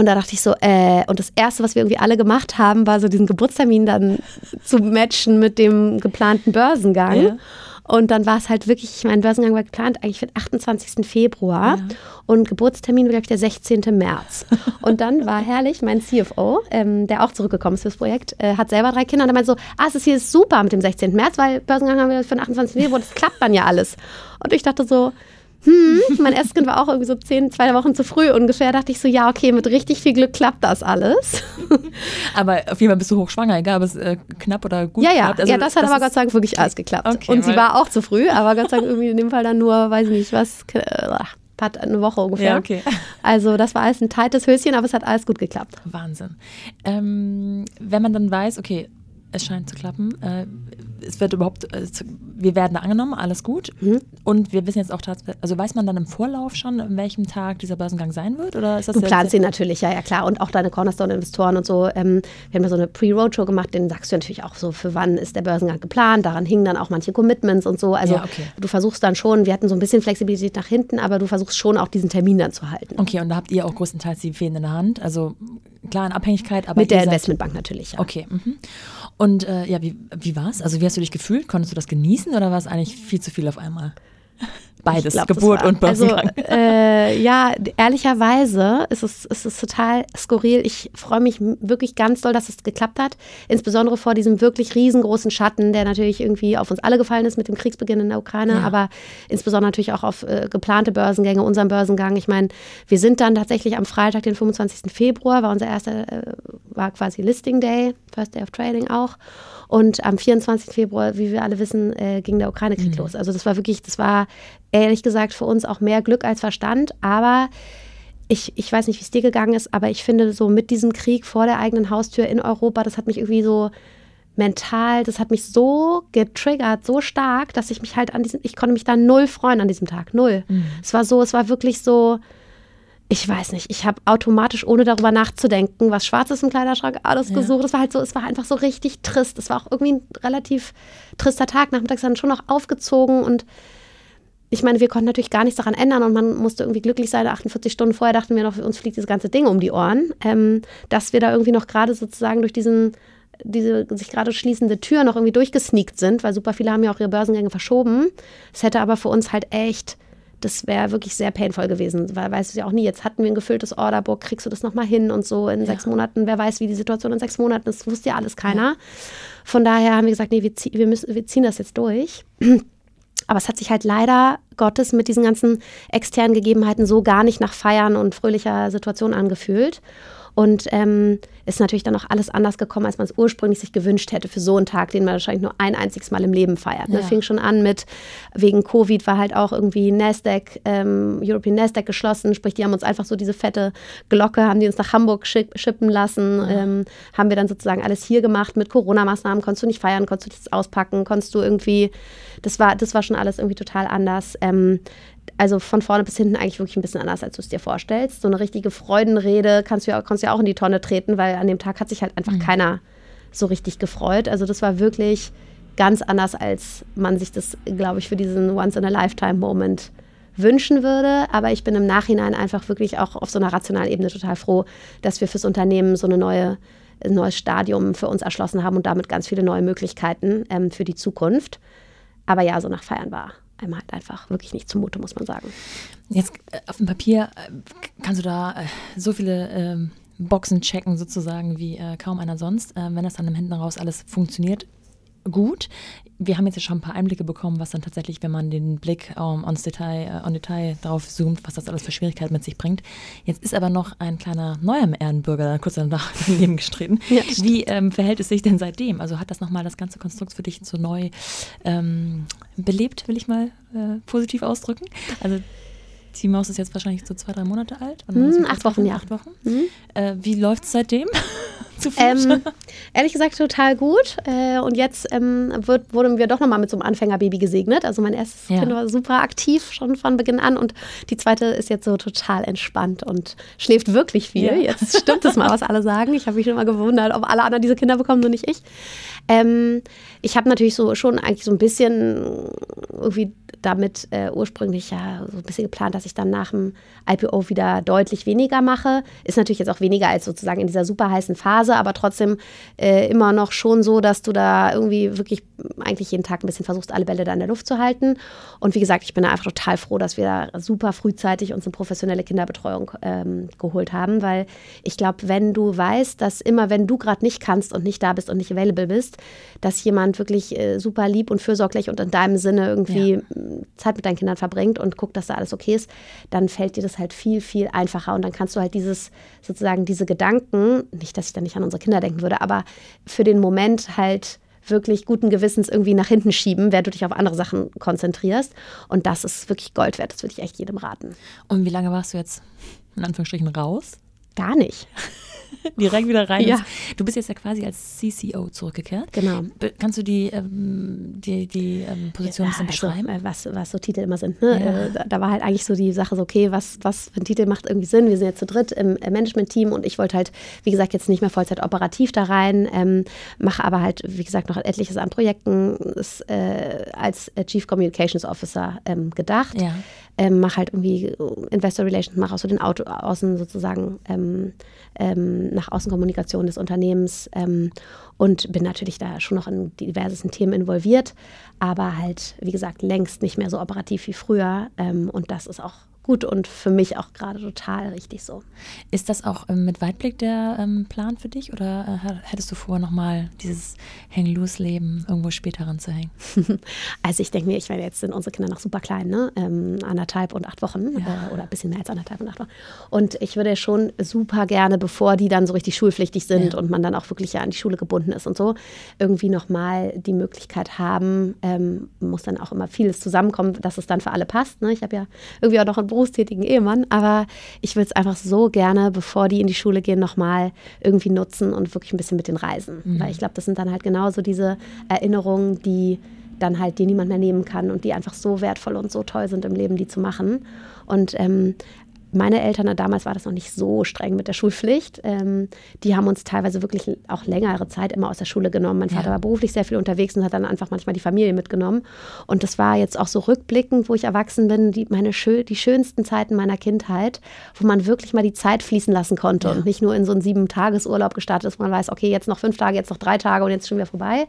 Und da dachte ich so, äh, und das Erste, was wir irgendwie alle gemacht haben, war so diesen Geburtstermin dann zu matchen mit dem geplanten Börsengang. Ja. Und dann war es halt wirklich, ich mein Börsengang war geplant eigentlich für den 28. Februar ja. und Geburtstermin war, glaube ich, der 16. März. Und dann war herrlich, mein CFO, ähm, der auch zurückgekommen ist fürs Projekt, äh, hat selber drei Kinder und er meinte so, ah, es ist hier super mit dem 16. März, weil Börsengang haben wir für den 28. Februar, das klappt dann ja alles. Und ich dachte so, hm, mein erstes Kind war auch irgendwie so zehn, zwei Wochen zu früh ungefähr. Dachte ich so, ja, okay, mit richtig viel Glück klappt das alles. aber auf jeden Fall bist du hochschwanger, egal ob es äh, knapp oder gut ja, ja. klappt. Also, ja, das hat das aber Gott sei Dank wirklich alles geklappt. Okay, und sie war auch zu früh, aber Gott sei Dank irgendwie in dem Fall dann nur, weiß ich nicht, was, hat eine Woche ungefähr. Ja, okay. Also das war alles ein tightes Höschen, aber es hat alles gut geklappt. Wahnsinn. Ähm, wenn man dann weiß, okay, es scheint zu klappen. Äh, es wird überhaupt, äh, wir werden angenommen, alles gut. Mhm. Und wir wissen jetzt auch tatsächlich, also weiß man dann im Vorlauf schon, an welchem Tag dieser Börsengang sein wird? Oder ist das du planst ihn natürlich, ja, ja klar. Und auch deine Cornerstone-Investoren und so. Ähm, wir haben ja so eine Pre-Roadshow gemacht, den sagst du natürlich auch so, für wann ist der Börsengang geplant. Daran hingen dann auch manche Commitments und so. Also ja, okay. du versuchst dann schon, wir hatten so ein bisschen Flexibilität nach hinten, aber du versuchst schon auch diesen Termin dann zu halten. Okay, und da habt ihr auch größtenteils die der Hand. Also klar in Abhängigkeit, aber. Mit der Investmentbank natürlich, ja. Okay. Mhm. Und äh, ja, wie, wie war es? Also wie hast du dich gefühlt? Konntest du das genießen oder war es eigentlich viel zu viel auf einmal? Beides, glaub, Geburt und Börsengang. Also, äh, ja, ehrlicherweise ist es, ist es total skurril. Ich freue mich wirklich ganz doll, dass es geklappt hat. Insbesondere vor diesem wirklich riesengroßen Schatten, der natürlich irgendwie auf uns alle gefallen ist mit dem Kriegsbeginn in der Ukraine, ja. aber insbesondere natürlich auch auf äh, geplante Börsengänge, unseren Börsengang. Ich meine, wir sind dann tatsächlich am Freitag, den 25. Februar, war unser erster, äh, war quasi Listing Day, First Day of Trading auch. Und am 24. Februar, wie wir alle wissen, äh, ging der Ukraine-Krieg mhm. los. Also das war wirklich, das war ehrlich gesagt für uns auch mehr Glück als Verstand. Aber ich, ich weiß nicht, wie es dir gegangen ist, aber ich finde so mit diesem Krieg vor der eigenen Haustür in Europa, das hat mich irgendwie so mental, das hat mich so getriggert, so stark, dass ich mich halt an diesem, ich konnte mich da null freuen an diesem Tag, null. Mhm. Es war so, es war wirklich so, ich weiß nicht, ich habe automatisch, ohne darüber nachzudenken, was Schwarzes im Kleiderschrank, alles ja. gesucht. Es war halt so, es war einfach so richtig trist. Es war auch irgendwie ein relativ trister Tag. Nachmittags dann schon noch aufgezogen und ich meine, wir konnten natürlich gar nichts daran ändern und man musste irgendwie glücklich sein. 48 Stunden vorher dachten wir noch, uns fliegt dieses ganze Ding um die Ohren, ähm, dass wir da irgendwie noch gerade sozusagen durch diesen diese sich gerade schließende Tür noch irgendwie durchgesneakt sind, weil super viele haben ja auch ihre Börsengänge verschoben. Es hätte aber für uns halt echt das wäre wirklich sehr painvoll gewesen, weil weißt du ja auch nie, jetzt hatten wir ein gefülltes Orderbook, kriegst du das nochmal hin und so in ja. sechs Monaten, wer weiß, wie die Situation in sechs Monaten ist, wusste ja alles keiner. Ja. Von daher haben wir gesagt, nee, wir, zieh, wir, müssen, wir ziehen das jetzt durch. Aber es hat sich halt leider Gottes mit diesen ganzen externen Gegebenheiten so gar nicht nach Feiern und fröhlicher Situation angefühlt. Und ähm, ist natürlich dann auch alles anders gekommen, als man es ursprünglich sich gewünscht hätte für so einen Tag, den man wahrscheinlich nur ein einziges Mal im Leben feiert. Ne? Ja. Fing schon an mit, wegen Covid war halt auch irgendwie Nasdaq, ähm, European Nasdaq geschlossen, sprich, die haben uns einfach so diese fette Glocke, haben die uns nach Hamburg schippen lassen, ja. ähm, haben wir dann sozusagen alles hier gemacht mit Corona-Maßnahmen, konntest du nicht feiern, konntest du nichts auspacken, konntest du irgendwie, das war, das war schon alles irgendwie total anders. Ähm, also von vorne bis hinten eigentlich wirklich ein bisschen anders, als du es dir vorstellst. So eine richtige Freudenrede kannst du ja, kannst ja auch in die Tonne treten, weil an dem Tag hat sich halt einfach mhm. keiner so richtig gefreut. Also das war wirklich ganz anders, als man sich das, glaube ich, für diesen Once-in-a-Lifetime-Moment wünschen würde. Aber ich bin im Nachhinein einfach wirklich auch auf so einer rationalen Ebene total froh, dass wir fürs Unternehmen so eine neue, ein neues Stadium für uns erschlossen haben und damit ganz viele neue Möglichkeiten ähm, für die Zukunft. Aber ja, so nach Feiern war einem halt einfach wirklich nicht zumute, muss man sagen. Jetzt äh, auf dem Papier äh, kannst du da äh, so viele ähm, Boxen checken, sozusagen, wie kaum einer sonst. Äh, wenn das dann im Hinten raus alles funktioniert, gut. Wir haben jetzt ja schon ein paar Einblicke bekommen, was dann tatsächlich, wenn man den Blick um, on, Detail, on Detail drauf zoomt, was das alles für Schwierigkeiten mit sich bringt. Jetzt ist aber noch ein kleiner neuer Ehrenbürger kurz danach daneben gestritten. Ja, Wie ähm, verhält es sich denn seitdem? Also hat das nochmal das ganze Konstrukt für dich so neu ähm, belebt, will ich mal äh, positiv ausdrücken? Also die Maus ist jetzt wahrscheinlich so zwei, drei Monate alt. Hm, acht Wochen, ja. Acht Wochen. Hm. Äh, wie läuft es seitdem? Zu ähm, ehrlich gesagt total gut. Äh, und jetzt ähm, wird, wurden wir doch nochmal mit so einem Anfängerbaby gesegnet. Also mein erstes ja. Kind war super aktiv schon von Beginn an. Und die zweite ist jetzt so total entspannt und schläft wirklich viel. Ja. Jetzt stimmt es mal, was alle sagen. Ich habe mich schon mal gewundert, ob alle anderen diese Kinder bekommen, nur nicht ich. Ähm, ich habe natürlich so schon eigentlich so ein bisschen irgendwie damit äh, ursprünglich ja so ein bisschen geplant, dass ich dann nach dem IPO wieder deutlich weniger mache. Ist natürlich jetzt auch weniger als sozusagen in dieser super heißen Phase Phase, aber trotzdem äh, immer noch schon so, dass du da irgendwie wirklich eigentlich jeden Tag ein bisschen versuchst, alle Bälle da in der Luft zu halten. Und wie gesagt, ich bin einfach total froh, dass wir da super frühzeitig uns eine professionelle Kinderbetreuung ähm, geholt haben, weil ich glaube, wenn du weißt, dass immer, wenn du gerade nicht kannst und nicht da bist und nicht available bist, dass jemand wirklich äh, super lieb und fürsorglich und in deinem Sinne irgendwie ja. Zeit mit deinen Kindern verbringt und guckt, dass da alles okay ist, dann fällt dir das halt viel, viel einfacher und dann kannst du halt dieses sozusagen diese Gedanken, nicht, dass ich da nicht an unsere Kinder denken würde, aber für den Moment halt wirklich guten Gewissens irgendwie nach hinten schieben, während du dich auf andere Sachen konzentrierst. Und das ist wirklich Gold wert. Das würde ich echt jedem raten. Und wie lange warst du jetzt in Anführungsstrichen raus? Gar nicht. direkt wieder rein. Ja. Du bist jetzt ja quasi als CCO zurückgekehrt. Genau. Kannst du die, ähm, die, die ähm, Position ein bisschen also, beschreiben? Also, was, was so Titel immer sind. Ne? Ja. Äh, da, da, war halt eigentlich so die Sache so, okay, was, was für ein Titel macht irgendwie Sinn? Wir sind jetzt zu dritt im Management-Team und ich wollte halt, wie gesagt, jetzt nicht mehr Vollzeit operativ da rein, ähm, mache aber halt, wie gesagt, noch etliches an Projekten ist, äh, als Chief Communications Officer ähm, gedacht. Ja. Ähm, mache halt irgendwie Investor Relations, mache auch so den Auto, Außen sozusagen ähm, ähm, nach Außenkommunikation des Unternehmens ähm, und bin natürlich da schon noch in diversesten Themen involviert, aber halt, wie gesagt, längst nicht mehr so operativ wie früher. Ähm, und das ist auch gut und für mich auch gerade total richtig so. Ist das auch ähm, mit Weitblick der ähm, Plan für dich oder äh, hättest du vor, nochmal dieses Hang-Loose-Leben irgendwo später ranzuhängen? also ich denke mir, ich werde jetzt sind unsere Kinder noch super klein, ne? Ähm, anderthalb und acht Wochen ja. äh, oder ein bisschen mehr als anderthalb und acht Wochen. Und ich würde schon super gerne, bevor die dann so richtig schulpflichtig sind ja. und man dann auch wirklich ja an die Schule gebunden ist und so, irgendwie nochmal die Möglichkeit haben, ähm, muss dann auch immer vieles zusammenkommen, dass es dann für alle passt. Ne? Ich habe ja irgendwie auch noch ein berufstätigen Ehemann, aber ich würde es einfach so gerne, bevor die in die Schule gehen, nochmal irgendwie nutzen und wirklich ein bisschen mit den reisen. Mhm. Weil ich glaube, das sind dann halt genauso diese Erinnerungen, die dann halt die niemand mehr nehmen kann und die einfach so wertvoll und so toll sind im Leben, die zu machen. Und ähm, meine Eltern, damals war das noch nicht so streng mit der Schulpflicht, ähm, die haben uns teilweise wirklich auch längere Zeit immer aus der Schule genommen. Mein Vater ja. war beruflich sehr viel unterwegs und hat dann einfach manchmal die Familie mitgenommen. Und das war jetzt auch so rückblickend, wo ich erwachsen bin, die, meine schö die schönsten Zeiten meiner Kindheit, wo man wirklich mal die Zeit fließen lassen konnte ja. und nicht nur in so einen sieben-Tages-Urlaub gestartet ist, wo man weiß, okay, jetzt noch fünf Tage, jetzt noch drei Tage und jetzt schon wieder vorbei,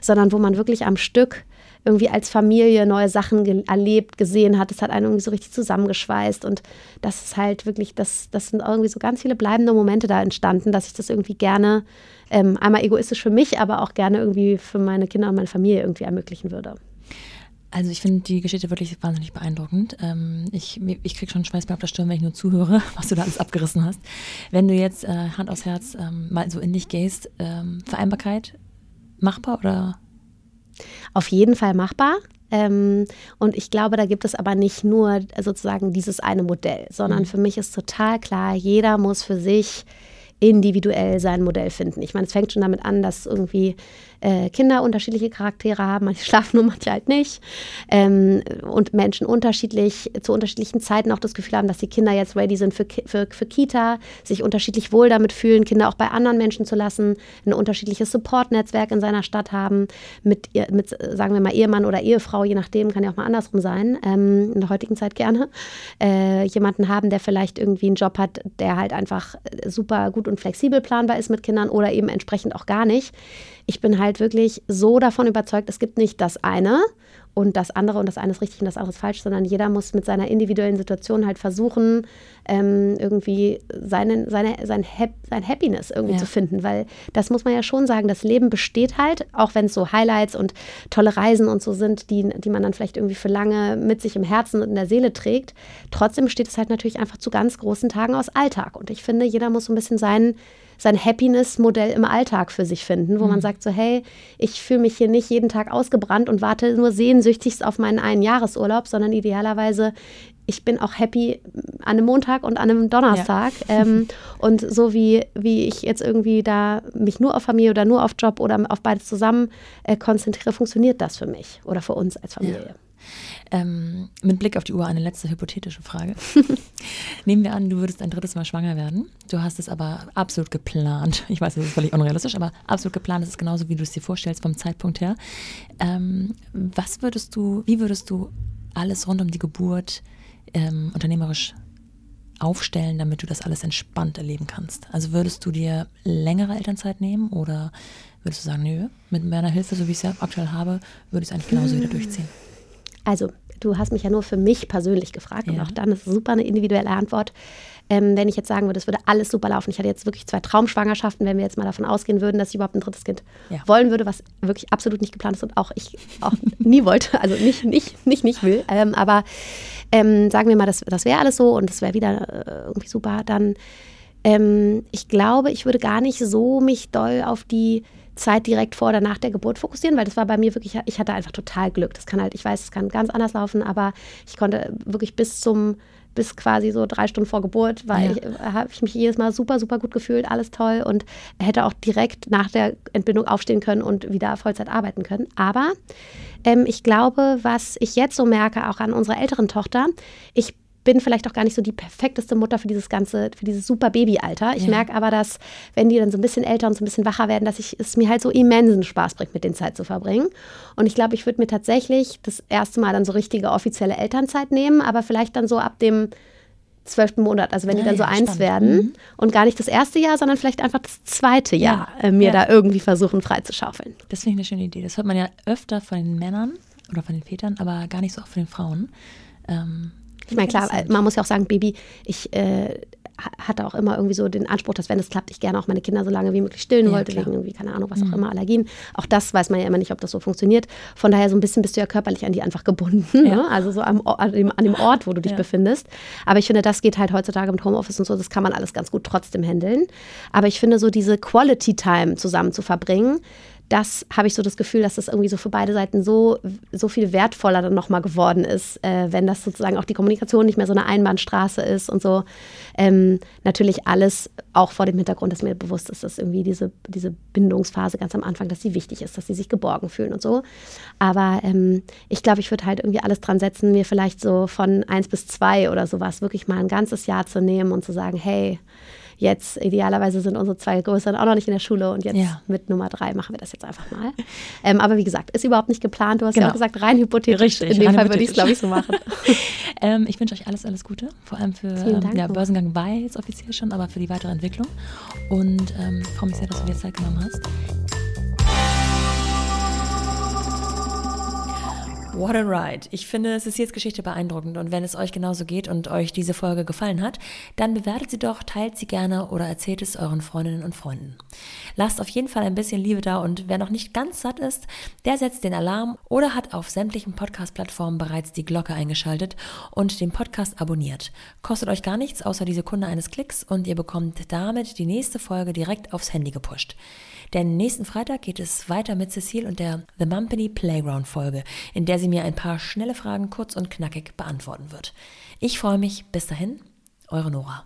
sondern wo man wirklich am Stück irgendwie als Familie neue Sachen ge erlebt, gesehen hat. Das hat einen irgendwie so richtig zusammengeschweißt. Und das ist halt wirklich, das, das sind irgendwie so ganz viele bleibende Momente da entstanden, dass ich das irgendwie gerne, ähm, einmal egoistisch für mich, aber auch gerne irgendwie für meine Kinder und meine Familie irgendwie ermöglichen würde. Also ich finde die Geschichte wirklich wahnsinnig beeindruckend. Ähm, ich ich kriege schon Schweiß auf der Stirn, wenn ich nur zuhöre, was du da alles abgerissen hast. Wenn du jetzt äh, Hand aufs Herz ähm, mal so in dich gehst, ähm, Vereinbarkeit machbar oder auf jeden Fall machbar. Ähm, und ich glaube, da gibt es aber nicht nur sozusagen dieses eine Modell, sondern mhm. für mich ist total klar, jeder muss für sich individuell sein Modell finden. Ich meine, es fängt schon damit an, dass irgendwie äh, Kinder unterschiedliche Charaktere haben, manche schlafen und manche halt nicht. Ähm, und Menschen unterschiedlich, zu unterschiedlichen Zeiten auch das Gefühl haben, dass die Kinder jetzt ready sind für, für, für Kita, sich unterschiedlich wohl damit fühlen, Kinder auch bei anderen Menschen zu lassen, ein unterschiedliches Support-Netzwerk in seiner Stadt haben, mit, mit, sagen wir mal, Ehemann oder Ehefrau, je nachdem, kann ja auch mal andersrum sein, ähm, in der heutigen Zeit gerne. Äh, jemanden haben, der vielleicht irgendwie einen Job hat, der halt einfach super gut und flexibel planbar ist mit Kindern oder eben entsprechend auch gar nicht ich bin halt wirklich so davon überzeugt, es gibt nicht das eine und das andere und das eine ist richtig und das andere ist falsch, sondern jeder muss mit seiner individuellen Situation halt versuchen, ähm, irgendwie seinen, seine, sein, Hap sein Happiness irgendwie ja. zu finden, weil das muss man ja schon sagen, das Leben besteht halt, auch wenn es so Highlights und tolle Reisen und so sind, die, die man dann vielleicht irgendwie für lange mit sich im Herzen und in der Seele trägt, trotzdem besteht es halt natürlich einfach zu ganz großen Tagen aus Alltag und ich finde, jeder muss so ein bisschen seinen sein Happiness-Modell im Alltag für sich finden, wo mhm. man sagt so, hey, ich fühle mich hier nicht jeden Tag ausgebrannt und warte nur sehnsüchtigst auf meinen einen Jahresurlaub, sondern idealerweise ich bin auch happy an einem Montag und an einem Donnerstag. Ja. Ähm, und so wie, wie ich jetzt irgendwie da mich nur auf Familie oder nur auf Job oder auf beides zusammen äh, konzentriere, funktioniert das für mich oder für uns als Familie. Ja. Ähm, mit Blick auf die Uhr eine letzte hypothetische Frage. Nehmen wir an, du würdest ein drittes Mal schwanger werden. Du hast es aber absolut geplant. Ich weiß, das ist völlig unrealistisch, aber absolut geplant ist es genauso, wie du es dir vorstellst vom Zeitpunkt her. Ähm, was würdest du, wie würdest du alles rund um die Geburt ähm, unternehmerisch aufstellen, damit du das alles entspannt erleben kannst? Also würdest du dir längere Elternzeit nehmen oder würdest du sagen, nö, mit meiner Hilfe, so wie ich es ja aktuell habe, würde ich es eigentlich genauso wieder durchziehen? Also, du hast mich ja nur für mich persönlich gefragt ja. und auch dann ist es super eine individuelle Antwort. Ähm, wenn ich jetzt sagen würde, es würde alles super laufen. Ich hatte jetzt wirklich zwei Traumschwangerschaften, wenn wir jetzt mal davon ausgehen würden, dass ich überhaupt ein drittes Kind ja. wollen würde, was wirklich absolut nicht geplant ist und auch ich auch nie wollte, also nicht, nicht, nicht, nicht will. Ähm, aber ähm, sagen wir mal, das, das wäre alles so und es wäre wieder äh, irgendwie super, dann ähm, ich glaube, ich würde gar nicht so mich doll auf die Zeit direkt vor oder nach der Geburt fokussieren, weil das war bei mir wirklich, ich hatte einfach total Glück. Das kann halt, ich weiß, es kann ganz anders laufen, aber ich konnte wirklich bis zum bis quasi so drei Stunden vor Geburt, weil ja. ich, habe ich mich jedes Mal super, super gut gefühlt, alles toll und hätte auch direkt nach der Entbindung aufstehen können und wieder Vollzeit arbeiten können. Aber ähm, ich glaube, was ich jetzt so merke, auch an unserer älteren Tochter, ich bin vielleicht auch gar nicht so die perfekteste Mutter für dieses ganze, für dieses super Babyalter. Ich ja. merke aber, dass, wenn die dann so ein bisschen älter und so ein bisschen wacher werden, dass ich, es mir halt so immensen Spaß bringt, mit den Zeit zu verbringen. Und ich glaube, ich würde mir tatsächlich das erste Mal dann so richtige offizielle Elternzeit nehmen, aber vielleicht dann so ab dem zwölften Monat, also wenn die dann so ja, eins spannend. werden mhm. und gar nicht das erste Jahr, sondern vielleicht einfach das zweite Jahr ja. äh, mir ja. da irgendwie versuchen freizuschaufeln. Das finde ich eine schöne Idee. Das hört man ja öfter von den Männern oder von den Vätern, aber gar nicht so oft von den Frauen. Ähm, ich meine, klar, man muss ja auch sagen, Baby, ich äh, hatte auch immer irgendwie so den Anspruch, dass wenn es klappt, ich gerne auch meine Kinder so lange wie möglich stillen ja, wollte, klar. wegen irgendwie, keine Ahnung, was mhm. auch immer, Allergien. Auch das weiß man ja immer nicht, ob das so funktioniert. Von daher so ein bisschen bist du ja körperlich an die einfach gebunden, ja. ne? also so am, an, dem, an, dem, Ort, wo du dich ja. befindest. Aber ich finde, das geht halt heutzutage mit Homeoffice und so, das kann man alles ganz gut trotzdem handeln. Aber ich finde, so diese Quality Time zusammen zu verbringen, das habe ich so das Gefühl, dass das irgendwie so für beide Seiten so, so viel wertvoller dann nochmal geworden ist, äh, wenn das sozusagen auch die Kommunikation nicht mehr so eine Einbahnstraße ist und so. Ähm, natürlich alles auch vor dem Hintergrund, dass mir bewusst ist, dass irgendwie diese, diese Bindungsphase ganz am Anfang, dass sie wichtig ist, dass sie sich geborgen fühlen und so. Aber ähm, ich glaube, ich würde halt irgendwie alles dran setzen, mir vielleicht so von eins bis zwei oder sowas wirklich mal ein ganzes Jahr zu nehmen und zu sagen, hey, jetzt idealerweise sind unsere zwei Größeren auch noch nicht in der Schule und jetzt ja. mit Nummer drei machen wir das jetzt einfach mal. Ähm, aber wie gesagt, ist überhaupt nicht geplant. Du hast genau. ja auch gesagt, rein hypothetisch. Richtig, in dem Fall würde ich es, glaube ich, so machen. ähm, ich wünsche euch alles, alles Gute. Vor allem für ähm, ja, Börsengang war jetzt offiziell schon, aber für die weitere Entwicklung. Und ähm, freue mich sehr, dass du dir Zeit genommen hast. What a ride. Ich finde, es ist jetzt Geschichte beeindruckend und wenn es euch genauso geht und euch diese Folge gefallen hat, dann bewertet sie doch, teilt sie gerne oder erzählt es euren Freundinnen und Freunden. Lasst auf jeden Fall ein bisschen Liebe da und wer noch nicht ganz satt ist, der setzt den Alarm oder hat auf sämtlichen Podcast-Plattformen bereits die Glocke eingeschaltet und den Podcast abonniert. Kostet euch gar nichts außer die Sekunde eines Klicks und ihr bekommt damit die nächste Folge direkt aufs Handy gepusht. Denn nächsten Freitag geht es weiter mit Cecile und der The Mumpany Playground Folge, in der sie mir ein paar schnelle Fragen kurz und knackig beantworten wird. Ich freue mich. Bis dahin, eure Nora.